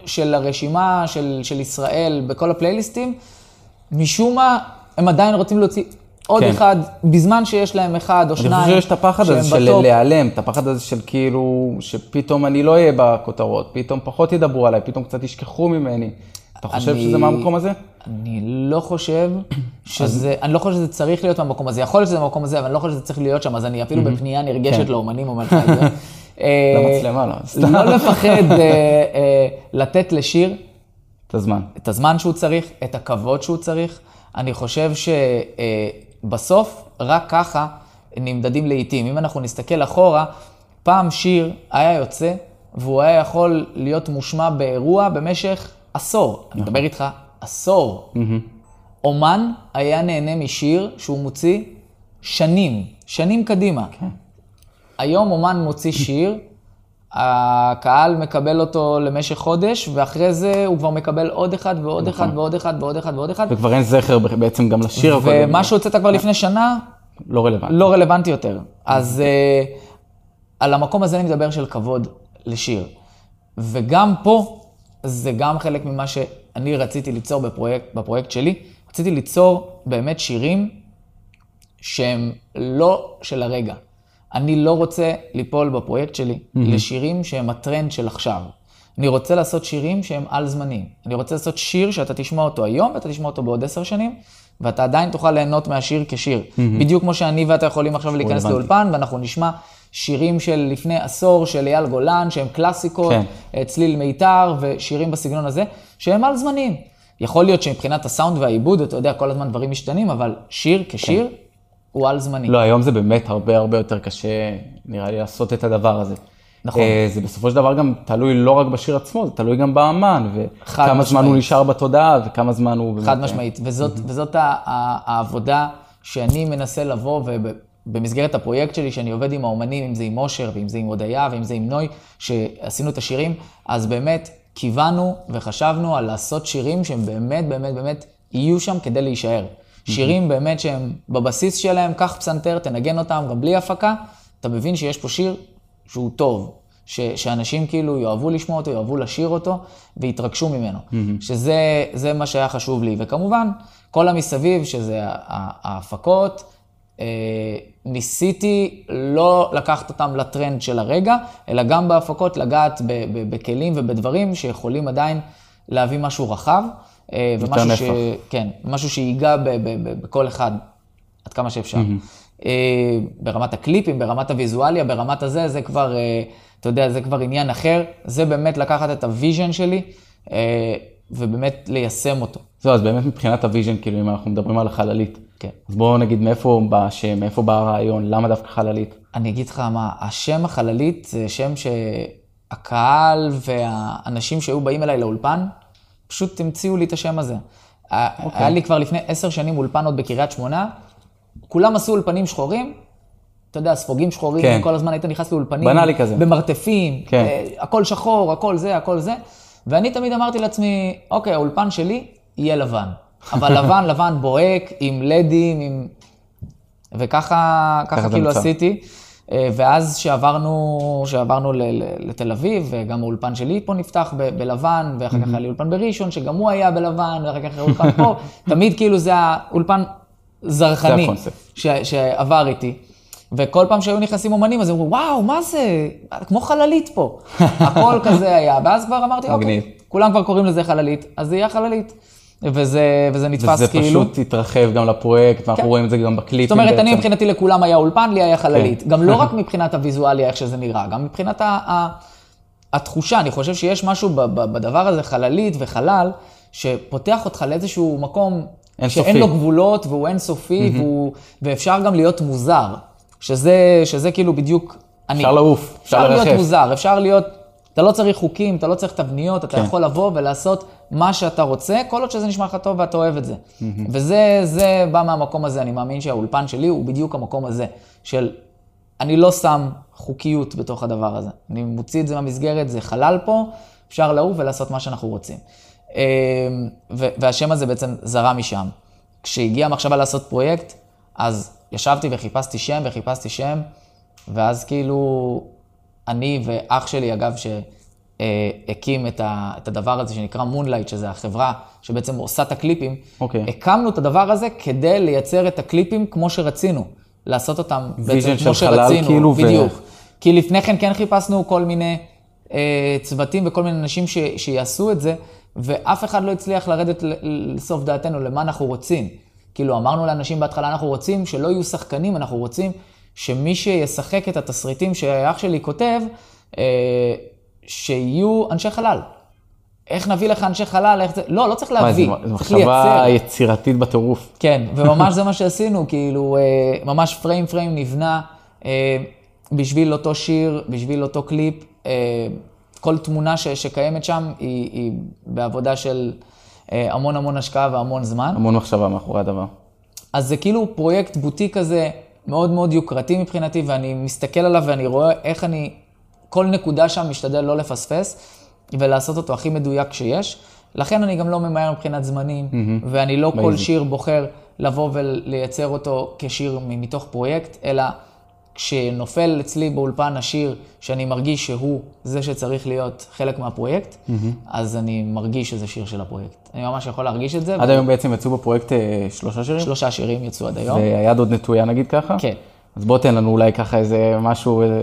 של הרשימה של, של ישראל בכל הפלייליסטים, משום מה הם עדיין רוצים להוציא עוד כן. אחד, בזמן שיש להם אחד או אני שניים. חושב שיש את הפחד הזה של ב top. להיעלם, את הפחד הזה של כאילו, שפתאום אני לא אהיה בכותרות, פתאום פחות ידברו עליי, פתאום קצת ישכחו ממני. אתה חושב אני- שזה מהמקום הזה? אני לא חושב שזה, אני לא חושב שזה צריך להיות מהמקום הזה. יכול להיות שזה מהמקום הזה, אבל אני לא חושב שזה צריך להיות שם, אז אני אפילו בפנייה נרגשת כן. לאומנים אומר לך את זה. אה, למצלמה, לא, סתם. לא לפחד אה, אה, לתת לשיר את הזמן. את הזמן שהוא צריך, את הכבוד שהוא צריך. אני חושב שבסוף, רק ככה נמדדים לעיתים. אם אנחנו נסתכל אחורה, פעם שיר היה יוצא, והוא היה יכול להיות מושמע באירוע במשך עשור. אני מדבר איתך עשור. אומן היה נהנה משיר שהוא מוציא שנים, שנים קדימה. היום אומן מוציא שיר, הקהל מקבל אותו למשך חודש, ואחרי זה הוא כבר מקבל עוד אחד ועוד אחד ועוד אחד ועוד אחד ועוד אחד. וכבר אין זכר בעצם גם לשיר. ומה שהוצאת כבר לפני שנה, לא רלוונטי. לא רלוונטי יותר. אז uh, על המקום הזה אני מדבר של כבוד לשיר. וגם פה, זה גם חלק ממה שאני רציתי ליצור בפרויקט, בפרויקט שלי. רציתי ליצור באמת שירים שהם לא של הרגע. אני לא רוצה ליפול בפרויקט שלי mm-hmm. לשירים שהם הטרנד של עכשיו. אני רוצה לעשות שירים שהם על זמנים. אני רוצה לעשות שיר שאתה תשמע אותו היום ואתה תשמע אותו בעוד עשר שנים, ואתה עדיין תוכל ליהנות מהשיר כשיר. Mm-hmm. בדיוק כמו שאני ואתה יכולים עכשיו להיכנס לאולפן, ואנחנו נשמע שירים של לפני עשור של אייל גולן, שהם קלאסיקות, כן. צליל מיתר ושירים בסגנון הזה, שהם על זמנים. יכול להיות שמבחינת הסאונד והעיבוד, אתה יודע, כל הזמן דברים משתנים, אבל שיר כשיר כן. הוא על זמני. לא, היום זה באמת הרבה הרבה יותר קשה, נראה לי, לעשות את הדבר הזה. נכון. אה, זה בסופו של דבר גם תלוי לא רק בשיר עצמו, זה תלוי גם באמן, וכמה זמן הוא נשאר בתודעה, וכמה זמן הוא... חד באמת... משמעית, וזאת, וזאת העבודה שאני מנסה לבוא, ובמסגרת הפרויקט שלי, שאני עובד עם האומנים, אם זה עם אושר, ואם זה עם הודיה, ואם זה עם נוי, שעשינו את השירים, אז באמת קיוונו וחשבנו על לעשות שירים שהם באמת, באמת, באמת יהיו שם כדי להישאר. שירים באמת שהם בבסיס שלהם, קח פסנתר, תנגן אותם גם בלי הפקה, אתה מבין שיש פה שיר שהוא טוב, ש, שאנשים כאילו יאהבו לשמוע אותו, יאהבו לשיר אותו ויתרגשו ממנו. Mm-hmm. שזה מה שהיה חשוב לי. וכמובן, כל המסביב, שזה ההפקות, ניסיתי לא לקחת אותם לטרנד של הרגע, אלא גם בהפקות לגעת בכלים ובדברים שיכולים עדיין להביא משהו רחב. אה, ומשהו ש... כן, משהו שיגע בכל אחד עד כמה שאפשר. Mm-hmm. ברמת הקליפים, ברמת הוויזואליה, ברמת הזה, זה כבר, אה, אתה יודע, זה כבר עניין אחר. זה באמת לקחת את ה vision שלי ובאמת ליישם אותו. זהו, אז באמת מבחינת ה vision, כאילו, אם אנחנו מדברים על החללית. כן. אז בואו נגיד מאיפה בא השם, מאיפה בא הרעיון, למה דווקא חללית? אני אגיד לך מה, השם החללית זה שם שהקהל והאנשים שהיו באים אליי לאולפן, פשוט המציאו לי את השם הזה. Okay. אוקיי. היה לי כבר לפני עשר שנים אולפן עוד בקריית שמונה, כולם עשו אולפנים שחורים, אתה יודע, ספוגים שחורים, כן. כל הזמן היית נכנס לאולפנים. בנאלי כזה. במרתפים, כן. אה, הכל שחור, הכל זה, הכל זה. ואני תמיד אמרתי לעצמי, אוקיי, האולפן שלי יהיה לבן. אבל לבן, לבן בוהק, עם לדים, עם... וככה ככה כאילו עשיתי. אה, ואז שעברנו, שעברנו לתל אביב, וגם האולפן שלי פה נפתח ב- בלבן, ואחר כך היה לי אולפן בראשון, שגם הוא היה בלבן, ואחר כך האולפן פה, תמיד כאילו זה האולפן זרחני ש- שעבר איתי. וכל פעם שהיו נכנסים אומנים, אז הם אמרו, וואו, מה זה? כמו חללית פה. הכל כזה היה. ואז כבר אמרתי, אוקיי, כולם כבר קוראים לזה חללית, אז זה יהיה חללית. וזה, וזה נתפס וזה כאילו... וזה פשוט התרחב גם לפרויקט, ואנחנו כן. רואים את זה גם בקליפים זאת אומרת, בעצם. אני מבחינתי לכולם היה אולפן, לי היה חללית. כן. גם לא רק מבחינת הוויזואליה, איך שזה נראה, גם מבחינת ה, ה, התחושה. אני חושב שיש משהו ב, ב, בדבר הזה, חללית וחלל, שפותח אותך לאיזשהו מקום שאין סופי. לו גבולות, והוא אינסופי, mm-hmm. והוא, ואפשר גם להיות מוזר. שזה, שזה כאילו בדיוק אני. אפשר לעוף, אפשר לרחף. אפשר להיות מוזר, אפשר להיות... אתה לא צריך חוקים, אתה לא צריך תבניות, אתה כן. יכול לבוא ולעשות מה שאתה רוצה, כל עוד שזה נשמע לך טוב ואתה אוהב את זה. Mm-hmm. וזה בא מהמקום הזה, אני מאמין שהאולפן שלי הוא בדיוק המקום הזה, של אני לא שם חוקיות בתוך הדבר הזה. אני מוציא את זה מהמסגרת, זה חלל פה, אפשר לעוף ולעשות מה שאנחנו רוצים. אמ, והשם הזה בעצם זרם משם. כשהגיעה המחשבה לעשות פרויקט, אז ישבתי וחיפשתי שם וחיפשתי שם, ואז כאילו אני ואח שלי, אגב, שהקים את, את הדבר הזה שנקרא מונלייט, שזה החברה שבעצם עושה את הקליפים, okay. אוקיי. הקמנו את הדבר הזה כדי לייצר את הקליפים כמו שרצינו. לעשות אותם בעצם כמו שרצינו, כאילו בדיוק. ו... כי לפני כן כן חיפשנו כל מיני אה, צוותים וכל מיני אנשים ש, שיעשו את זה, ואף אחד לא הצליח לרדת לסוף דעתנו למה אנחנו רוצים. כאילו אמרנו לאנשים בהתחלה, אנחנו רוצים שלא יהיו שחקנים, אנחנו רוצים שמי שישחק את התסריטים שאח שלי כותב, אה, שיהיו אנשי חלל. איך נביא לך אנשי חלל, איך זה, לא, לא צריך מה, להביא, זו- זו צריך מחשבה לייצר. יצירתית בטירוף. כן, וממש זה מה שעשינו, כאילו, אה, ממש פריים פריים נבנה אה, בשביל אותו שיר, בשביל אותו קליפ. כל תמונה ש, שקיימת שם היא, היא בעבודה של המון המון השקעה והמון זמן. המון מחשבה מאחורי הדבר. אז זה כאילו פרויקט בוטיק כזה מאוד מאוד יוקרתי מבחינתי, ואני מסתכל עליו ואני רואה איך אני, כל נקודה שם משתדל לא לפספס, ולעשות אותו הכי מדויק שיש. לכן אני גם לא ממהר מבחינת זמנים, ואני לא כל. שיר בוחר לבוא ולייצר אותו כשיר מתוך פרויקט, אלא כשנופל אצלי באולפן השיר שאני מרגיש שהוא זה שצריך להיות חלק מהפרויקט, אז אני מרגיש שזה שיר של הפרויקט. אני ממש יכול להרגיש את זה. עד היום בעצם יצאו בפרויקט אה, שלושה שירים? שלושה שירים יצאו עד היום. והיד עוד נטויה נגיד ככה? כן. אז בוא תן לנו אולי ככה איזה משהו, איזה-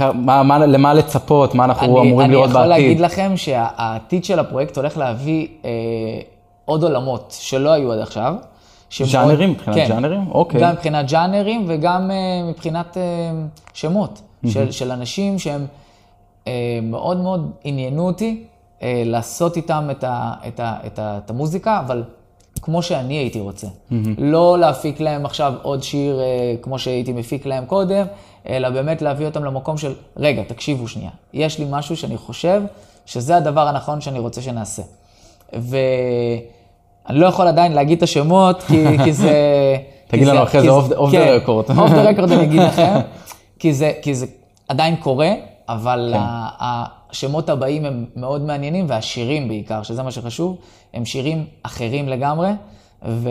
אמ, מה, מה, למה לצפות, מה אנחנו אני, אמורים אני לראות יכול בעתיד. להגיד לכם שהעתיד של הפרויקט הולך להביא אה, עוד עולמות שלא היו עד עכשיו. שמאוד- ז'אנרים? מבחינת כן. ז'אנרים? אוקיי. גם מבחינת ז'אנרים וגם אה, מבחינת אה, שמות של, של אנשים שהם אה, מאוד מאוד עניינו אותי אה, לעשות איתם את, ה, את, ה, את, ה, את המוזיקה, אבל כמו שאני הייתי רוצה. לא להפיק להם עכשיו עוד שיר אה, כמו שהייתי מפיק להם קודם, אלא באמת להביא אותם למקום של, רגע, תקשיבו שנייה, יש לי משהו שאני חושב שזה הדבר הנכון שאני רוצה שנעשה. ואני לא יכול עדיין להגיד את השמות, כי, כי זה... תגיד כי לנו אחרי זה the כן, record. off the record אני אגיד לכם, כי זה, כי זה עדיין קורה, אבל כן. השמות הבאים הם מאוד מעניינים, והשירים בעיקר, שזה מה שחשוב, הם שירים אחרים לגמרי, ו...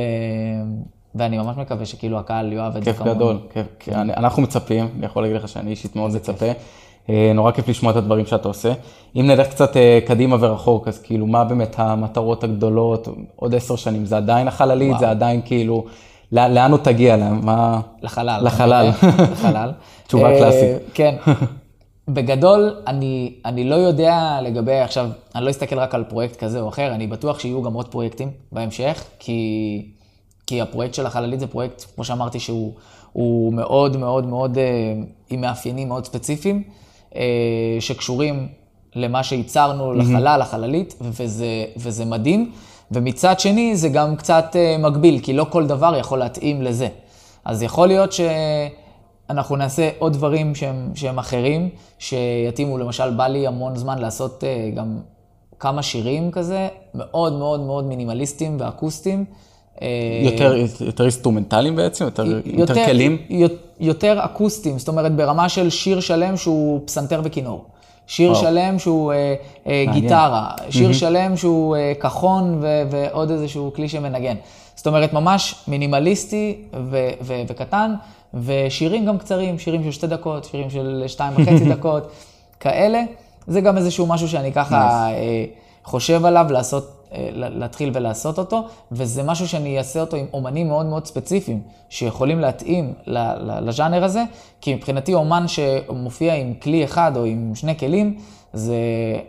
ואני ממש מקווה שכאילו הקהל יאהב את זה כיף גדול, כיף, כי אני- אנחנו מצפים, אני יכול להגיד לך שאני אישית מאוד מצפה. אה, נורא כיף לשמוע את הדברים שאתה עושה. אם נלך קצת אה, קדימה ורחוק, אז כאילו, מה באמת המטרות הגדולות, עוד עשר שנים, זה עדיין החללית, וואו. זה עדיין כאילו, לאן לאן עוד תגיע, מה... לחלל. לחלל. כנראה, לחלל. תשובה אה, קלאסית. כן. בגדול, אני, אני לא יודע לגבי, עכשיו, אני לא אסתכל רק על פרויקט כזה או אחר, אני בטוח שיהיו גם עוד פרויקטים בהמשך, כי, כי הפרויקט של החללית זה פרויקט, כמו שאמרתי, שהוא הוא מאוד מאוד מאוד אה, עם מאפיינים מאוד ספציפיים, אה, שקשורים למה שייצרנו לחלל, לחללית, וזה, וזה מדהים. ומצד שני, זה גם קצת אה, מגביל, כי לא כל דבר יכול להתאים לזה. אז יכול להיות שאנחנו נעשה עוד דברים שהם, שהם אחרים, שיתאימו, למשל, בא לי המון זמן לעשות אה, גם כמה שירים כזה, מאוד מאוד מאוד מינימליסטיים ואקוסטיים. אה, יותר, יותר אינסטרומנטליים בעצם, יותר, יותר כלים? יותר, יותר אקוסטיים, זאת אומרת ברמה של שיר שלם שהוא פסנתר וכינור. שיר וואו. שלם שהוא אה, אה. גיטרה, שיר שלם שהוא אה, קחון ו- ועוד איזשהו כלי שמנגן. זאת אומרת, ממש מינימליסטי ו- ו- וקטן, ושירים גם קצרים, שירים של שתי דקות, שירים של שתיים וחצי דקות, כאלה. זה גם איזשהו משהו שאני ככה אה, חושב עליו, לעשות, להתחיל ולעשות אותו, וזה משהו שאני אעשה אותו עם אומנים מאוד מאוד ספציפיים, שיכולים להתאים לז'אנר הזה, כי מבחינתי אומן שמופיע עם כלי אחד או עם שני כלים, זה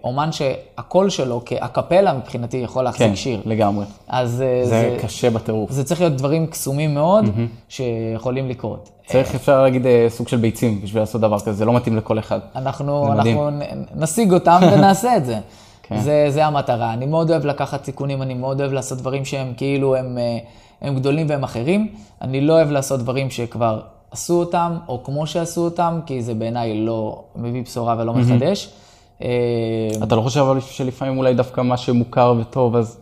אומן שהקול שלו כאקפלה מבחינתי יכול להחזיק כן, שיר. לגמרי. אז אה, זה קשה בטירוף. זה צריך להיות דברים קסומים מאוד, שיכולים לקרות. צריך, אפשר להגיד, אה, סוג של ביצים בשביל לעשות דבר כזה, זה לא מתאים לכל אחד. אנחנו, זה. אנחנו נשיג אותם ונעשה את זה. כן. זה, זה המטרה. אני מאוד אוהב לקחת סיכונים, אני מאוד אוהב לעשות דברים שהם כאילו הם, אה, הם גדולים והם אחרים. אני לא אוהב לעשות דברים שכבר עשו אותם, או כמו שעשו אותם, כי זה בעיניי לא מביא בשורה ולא מחדש. אה, אתה לא חושב אבל שלפעמים אולי דווקא מה שמוכר וטוב, אז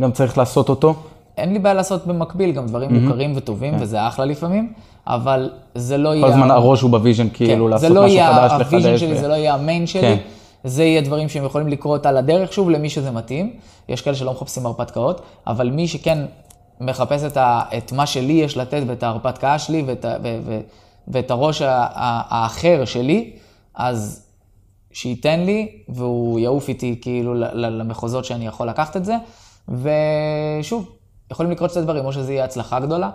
גם צריך לעשות אותו? אין לי בעיה לעשות במקביל גם דברים מוכרים וטובים, וזה אחלה לפעמים, אבל זה לא יהיה... כן. כל הזמן הראש הוא ב vision, כאילו כן, לעשות זה לא משהו יהיה חדש, ה vision לחדש. שלי, ו- זה לא יהיה ה main שלי. כן. זה יהיה דברים שהם יכולים לקרות על הדרך, שוב, למי שזה מתאים. יש כאלה שלא מחפשים הרפתקאות, אבל מי שכן מחפש את, ה, את מה שלי יש לתת ואת ההרפתקה שלי ואת, ה- ו, ו, ואת הראש ה, ה, האחר שלי, אז שייתן לי והוא יעוף איתי כאילו למחוזות שאני יכול לקחת את זה. ושוב, יכולים לקרות שתי דברים, או שזה יהיה הצלחה גדולה,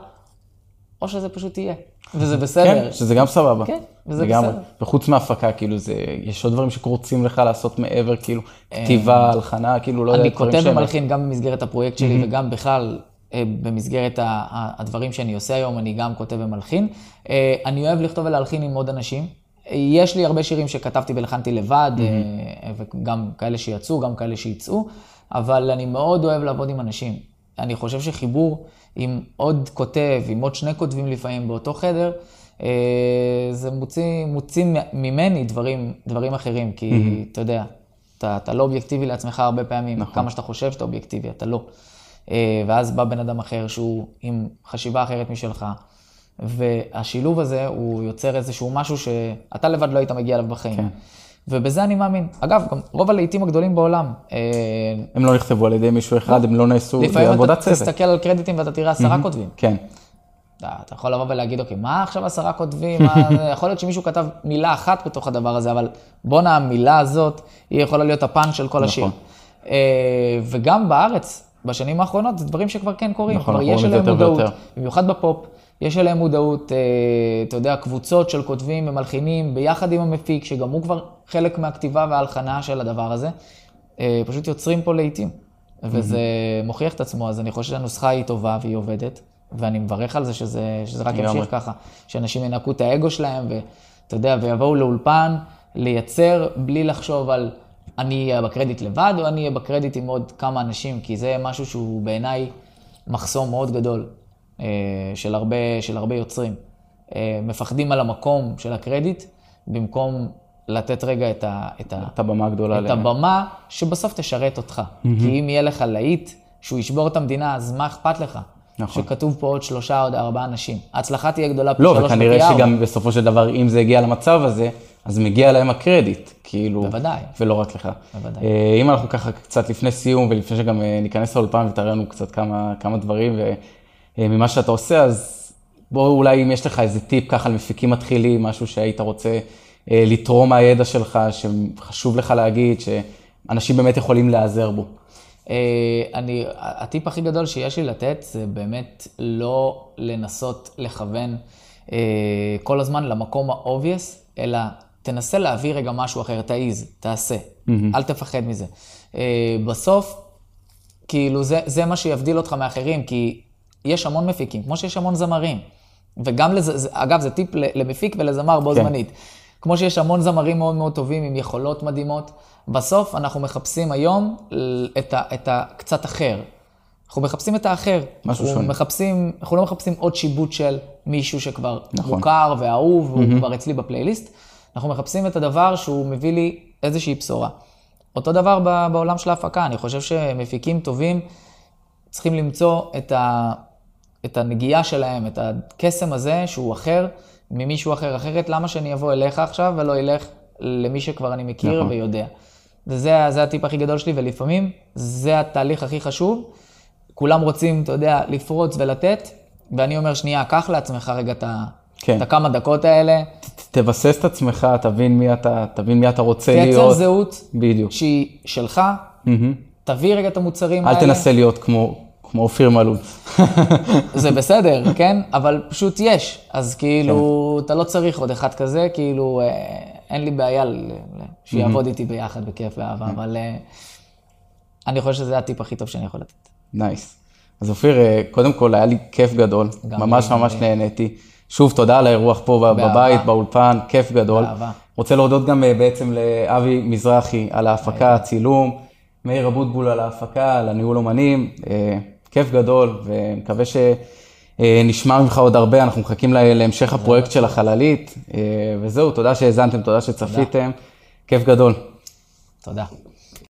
או שזה פשוט יהיה. וזה בסדר. כן, שזה גם סבבה. כן, וזה לגמרי. בסדר. וחוץ מהפקה, כאילו, זה, יש עוד דברים שקורצים לך לעשות מעבר, כאילו, כתיבה, הלחנה, כאילו, לא יודע, אני דברים כותב שהם- ומלחין גם במסגרת הפרויקט שלי וגם בכלל אה, במסגרת הדברים שאני עושה היום, אני גם כותב ומלחין. אה, אני אוהב לכתוב ולהלחין עם עוד אנשים. יש לי הרבה שירים שכתבתי והלחנתי לבד. וגם כאלה שיצאו, גם כאלה שיצאו, אבל אני מאוד אוהב לעבוד עם אנשים. אני חושב שחיבור עם עוד כותב, עם עוד שני כותבים לפעמים באותו חדר, אה, זה מוציא, מוציא ממני דברים, דברים אחרים, כי mm-hmm. אתה יודע, אתה, אתה לא אובייקטיבי לעצמך הרבה פעמים, נכון. כמה שאתה חושב שאתה אובייקטיבי, אתה לא. אה, ואז בא בן אדם אחר שהוא עם חשיבה אחרת משלך, והשילוב הזה, הוא יוצר איזשהו משהו שאתה לבד לא היית מגיע אליו בחיים. כן. ובזה אני מאמין. אגב, גם רוב הלהיטים הגדולים בעולם. אה, הם לא נכתבו על ידי מישהו אחד, הם לא נעשו בעבודת צוות. לפעמים אתה תסתכל על קרדיטים ואתה תראה עשרה כותבים. כן. אתה יכול לבוא ולהגיד, אוקיי, מה עכשיו עשרה כותבים? יכול להיות שמישהו כתב מילה אחת בתוך הדבר הזה, אבל בואנה, המילה הזאת, היא יכולה להיות הפאנץ' של כל השיר. נכון. אה, וגם בארץ, בשנים האחרונות, זה דברים שכבר כן קורים. נכון, אנחנו רואים את זה יותר ויותר. במיוחד בפופ. יש עליהם מודעות, אה, אתה יודע, קבוצות של כותבים ומלחינים ביחד עם המפיק, שגם הוא כבר חלק מהכתיבה וההלחנה של הדבר הזה, אה, פשוט יוצרים פה לעיתים. וזה מוכיח את עצמו, אז אני חושב שהנוסחה היא טובה והיא עובדת, ואני מברך על זה שזה, שזה רק ימשיך ככה, שאנשים ינקו את האגו שלהם, ואתה יודע, ויבואו לאולפן לייצר בלי לחשוב על אני אהיה בקרדיט לבד, או אני אהיה בקרדיט עם עוד כמה אנשים, כי זה משהו שהוא בעיניי מחסום מאוד גדול. אה, של הרבה, של הרבה יוצרים. אה, מפחדים על המקום של הקרדיט, במקום לתת רגע את, ה, את, ה, את הבמה הגדולה. את הבמה שבסוף תשרת אותך. Mm-hmm. כי אם יהיה לך להיט שהוא ישבור את המדינה, אז מה אכפת לך? נכון. שכתוב פה עוד שלושה, עוד ארבעה אנשים. ההצלחה תהיה גדולה פי לא, שלוש ופי ארבע. לא, וכנראה שגם בסופו של דבר, אם זה הגיע למצב הזה, אז מגיע להם הקרדיט, כאילו. בוודאי. ולא רק לך. בוודאי. אה, אם אנחנו ככה קצת לפני סיום, ולפני שגם ניכנס לאולפן ותראה לנו קצת כמה, כמה דברים, אה, ממה שאתה עושה, אז בוא אולי אם יש לך איזה טיפ ככה למפיקים מתחילים, משהו שהיית רוצה אה, לתרום מהידע שלך, שחשוב לך להגיד, שאנשים באמת יכולים להיעזר בו. אה, אני, הטיפ הכי גדול שיש לי לתת זה באמת לא לנסות לכוון כל הזמן למקום ה-obvious, אלא תנסה להביא רגע משהו אחר, תעיז, תעשה, mm-hmm. אל תפחד מזה. בסוף, כאילו זה, זה מה שיבדיל אותך מאחרים, כי יש המון מפיקים, כמו שיש המון זמרים. וגם, לזה, אגב, זה טיפ למפיק ולזמר בו כן. זמנית. כמו שיש המון זמרים מאוד מאוד טובים עם יכולות מדהימות, בסוף אנחנו מחפשים היום את, ה, את הקצת אחר. אנחנו מחפשים את האחר. משהו שונה. מחפשים, אנחנו לא מחפשים עוד שיבוט של מישהו שכבר נכון. מוכר ואהוב, mm-hmm. כבר אצלי בפלייליסט. אנחנו מחפשים את הדבר שהוא מביא לי איזושהי בשורה. אותו דבר בעולם של ההפקה, אני חושב שמפיקים טובים צריכים למצוא את, ה, את הנגיעה שלהם, את הקסם הזה שהוא אחר ממישהו אחר. אחרת, למה שאני אבוא אליך עכשיו ולא אלך למי שכבר אני מכיר נכון. ויודע? וזה הטיפ הכי גדול שלי, ולפעמים זה התהליך הכי חשוב. כולם רוצים, אתה יודע, לפרוץ ולתת, ואני אומר, שנייה, קח לעצמך רגע את, כן. את הכמה דקות האלה. תבסס את עצמך, תבין מי אתה, תבין מי אתה רוצה תייצר להיות. תייצר זהות בדיוק. שהיא שלך, mm-hmm. תביא רגע את המוצרים אל האלה. אל תנסה להיות כמו כמו אופיר מלול. זה בסדר, כן? אבל פשוט יש. אז כאילו, כן. אתה לא צריך עוד אחד כזה, כאילו, אה, אין לי בעיה שיעבוד איתי ביחד בכיף ואהבה, אבל אה, אני חושב שזה הטיפ הכי טוב שאני יכול לתת. Nice. אז אופיר, אה, קודם כל, היה לי כיף גדול. ממש ממש נהניתי. שוב, תודה על האירוח פה בבית, באולפן, כיף גדול. באהבה. רוצה להודות גם בעצם לאבי מזרחי על ההפקה, הצילום, מאיר אבוטבול על ההפקה, על הניהול אומנים. כיף גדול, ומקווה שנשמע ממך עוד הרבה, אנחנו מחכים להמשך הפרויקט של החללית, אה, וזהו, תודה שהאזנתם, תודה שצפיתם, כיף גדול. תודה.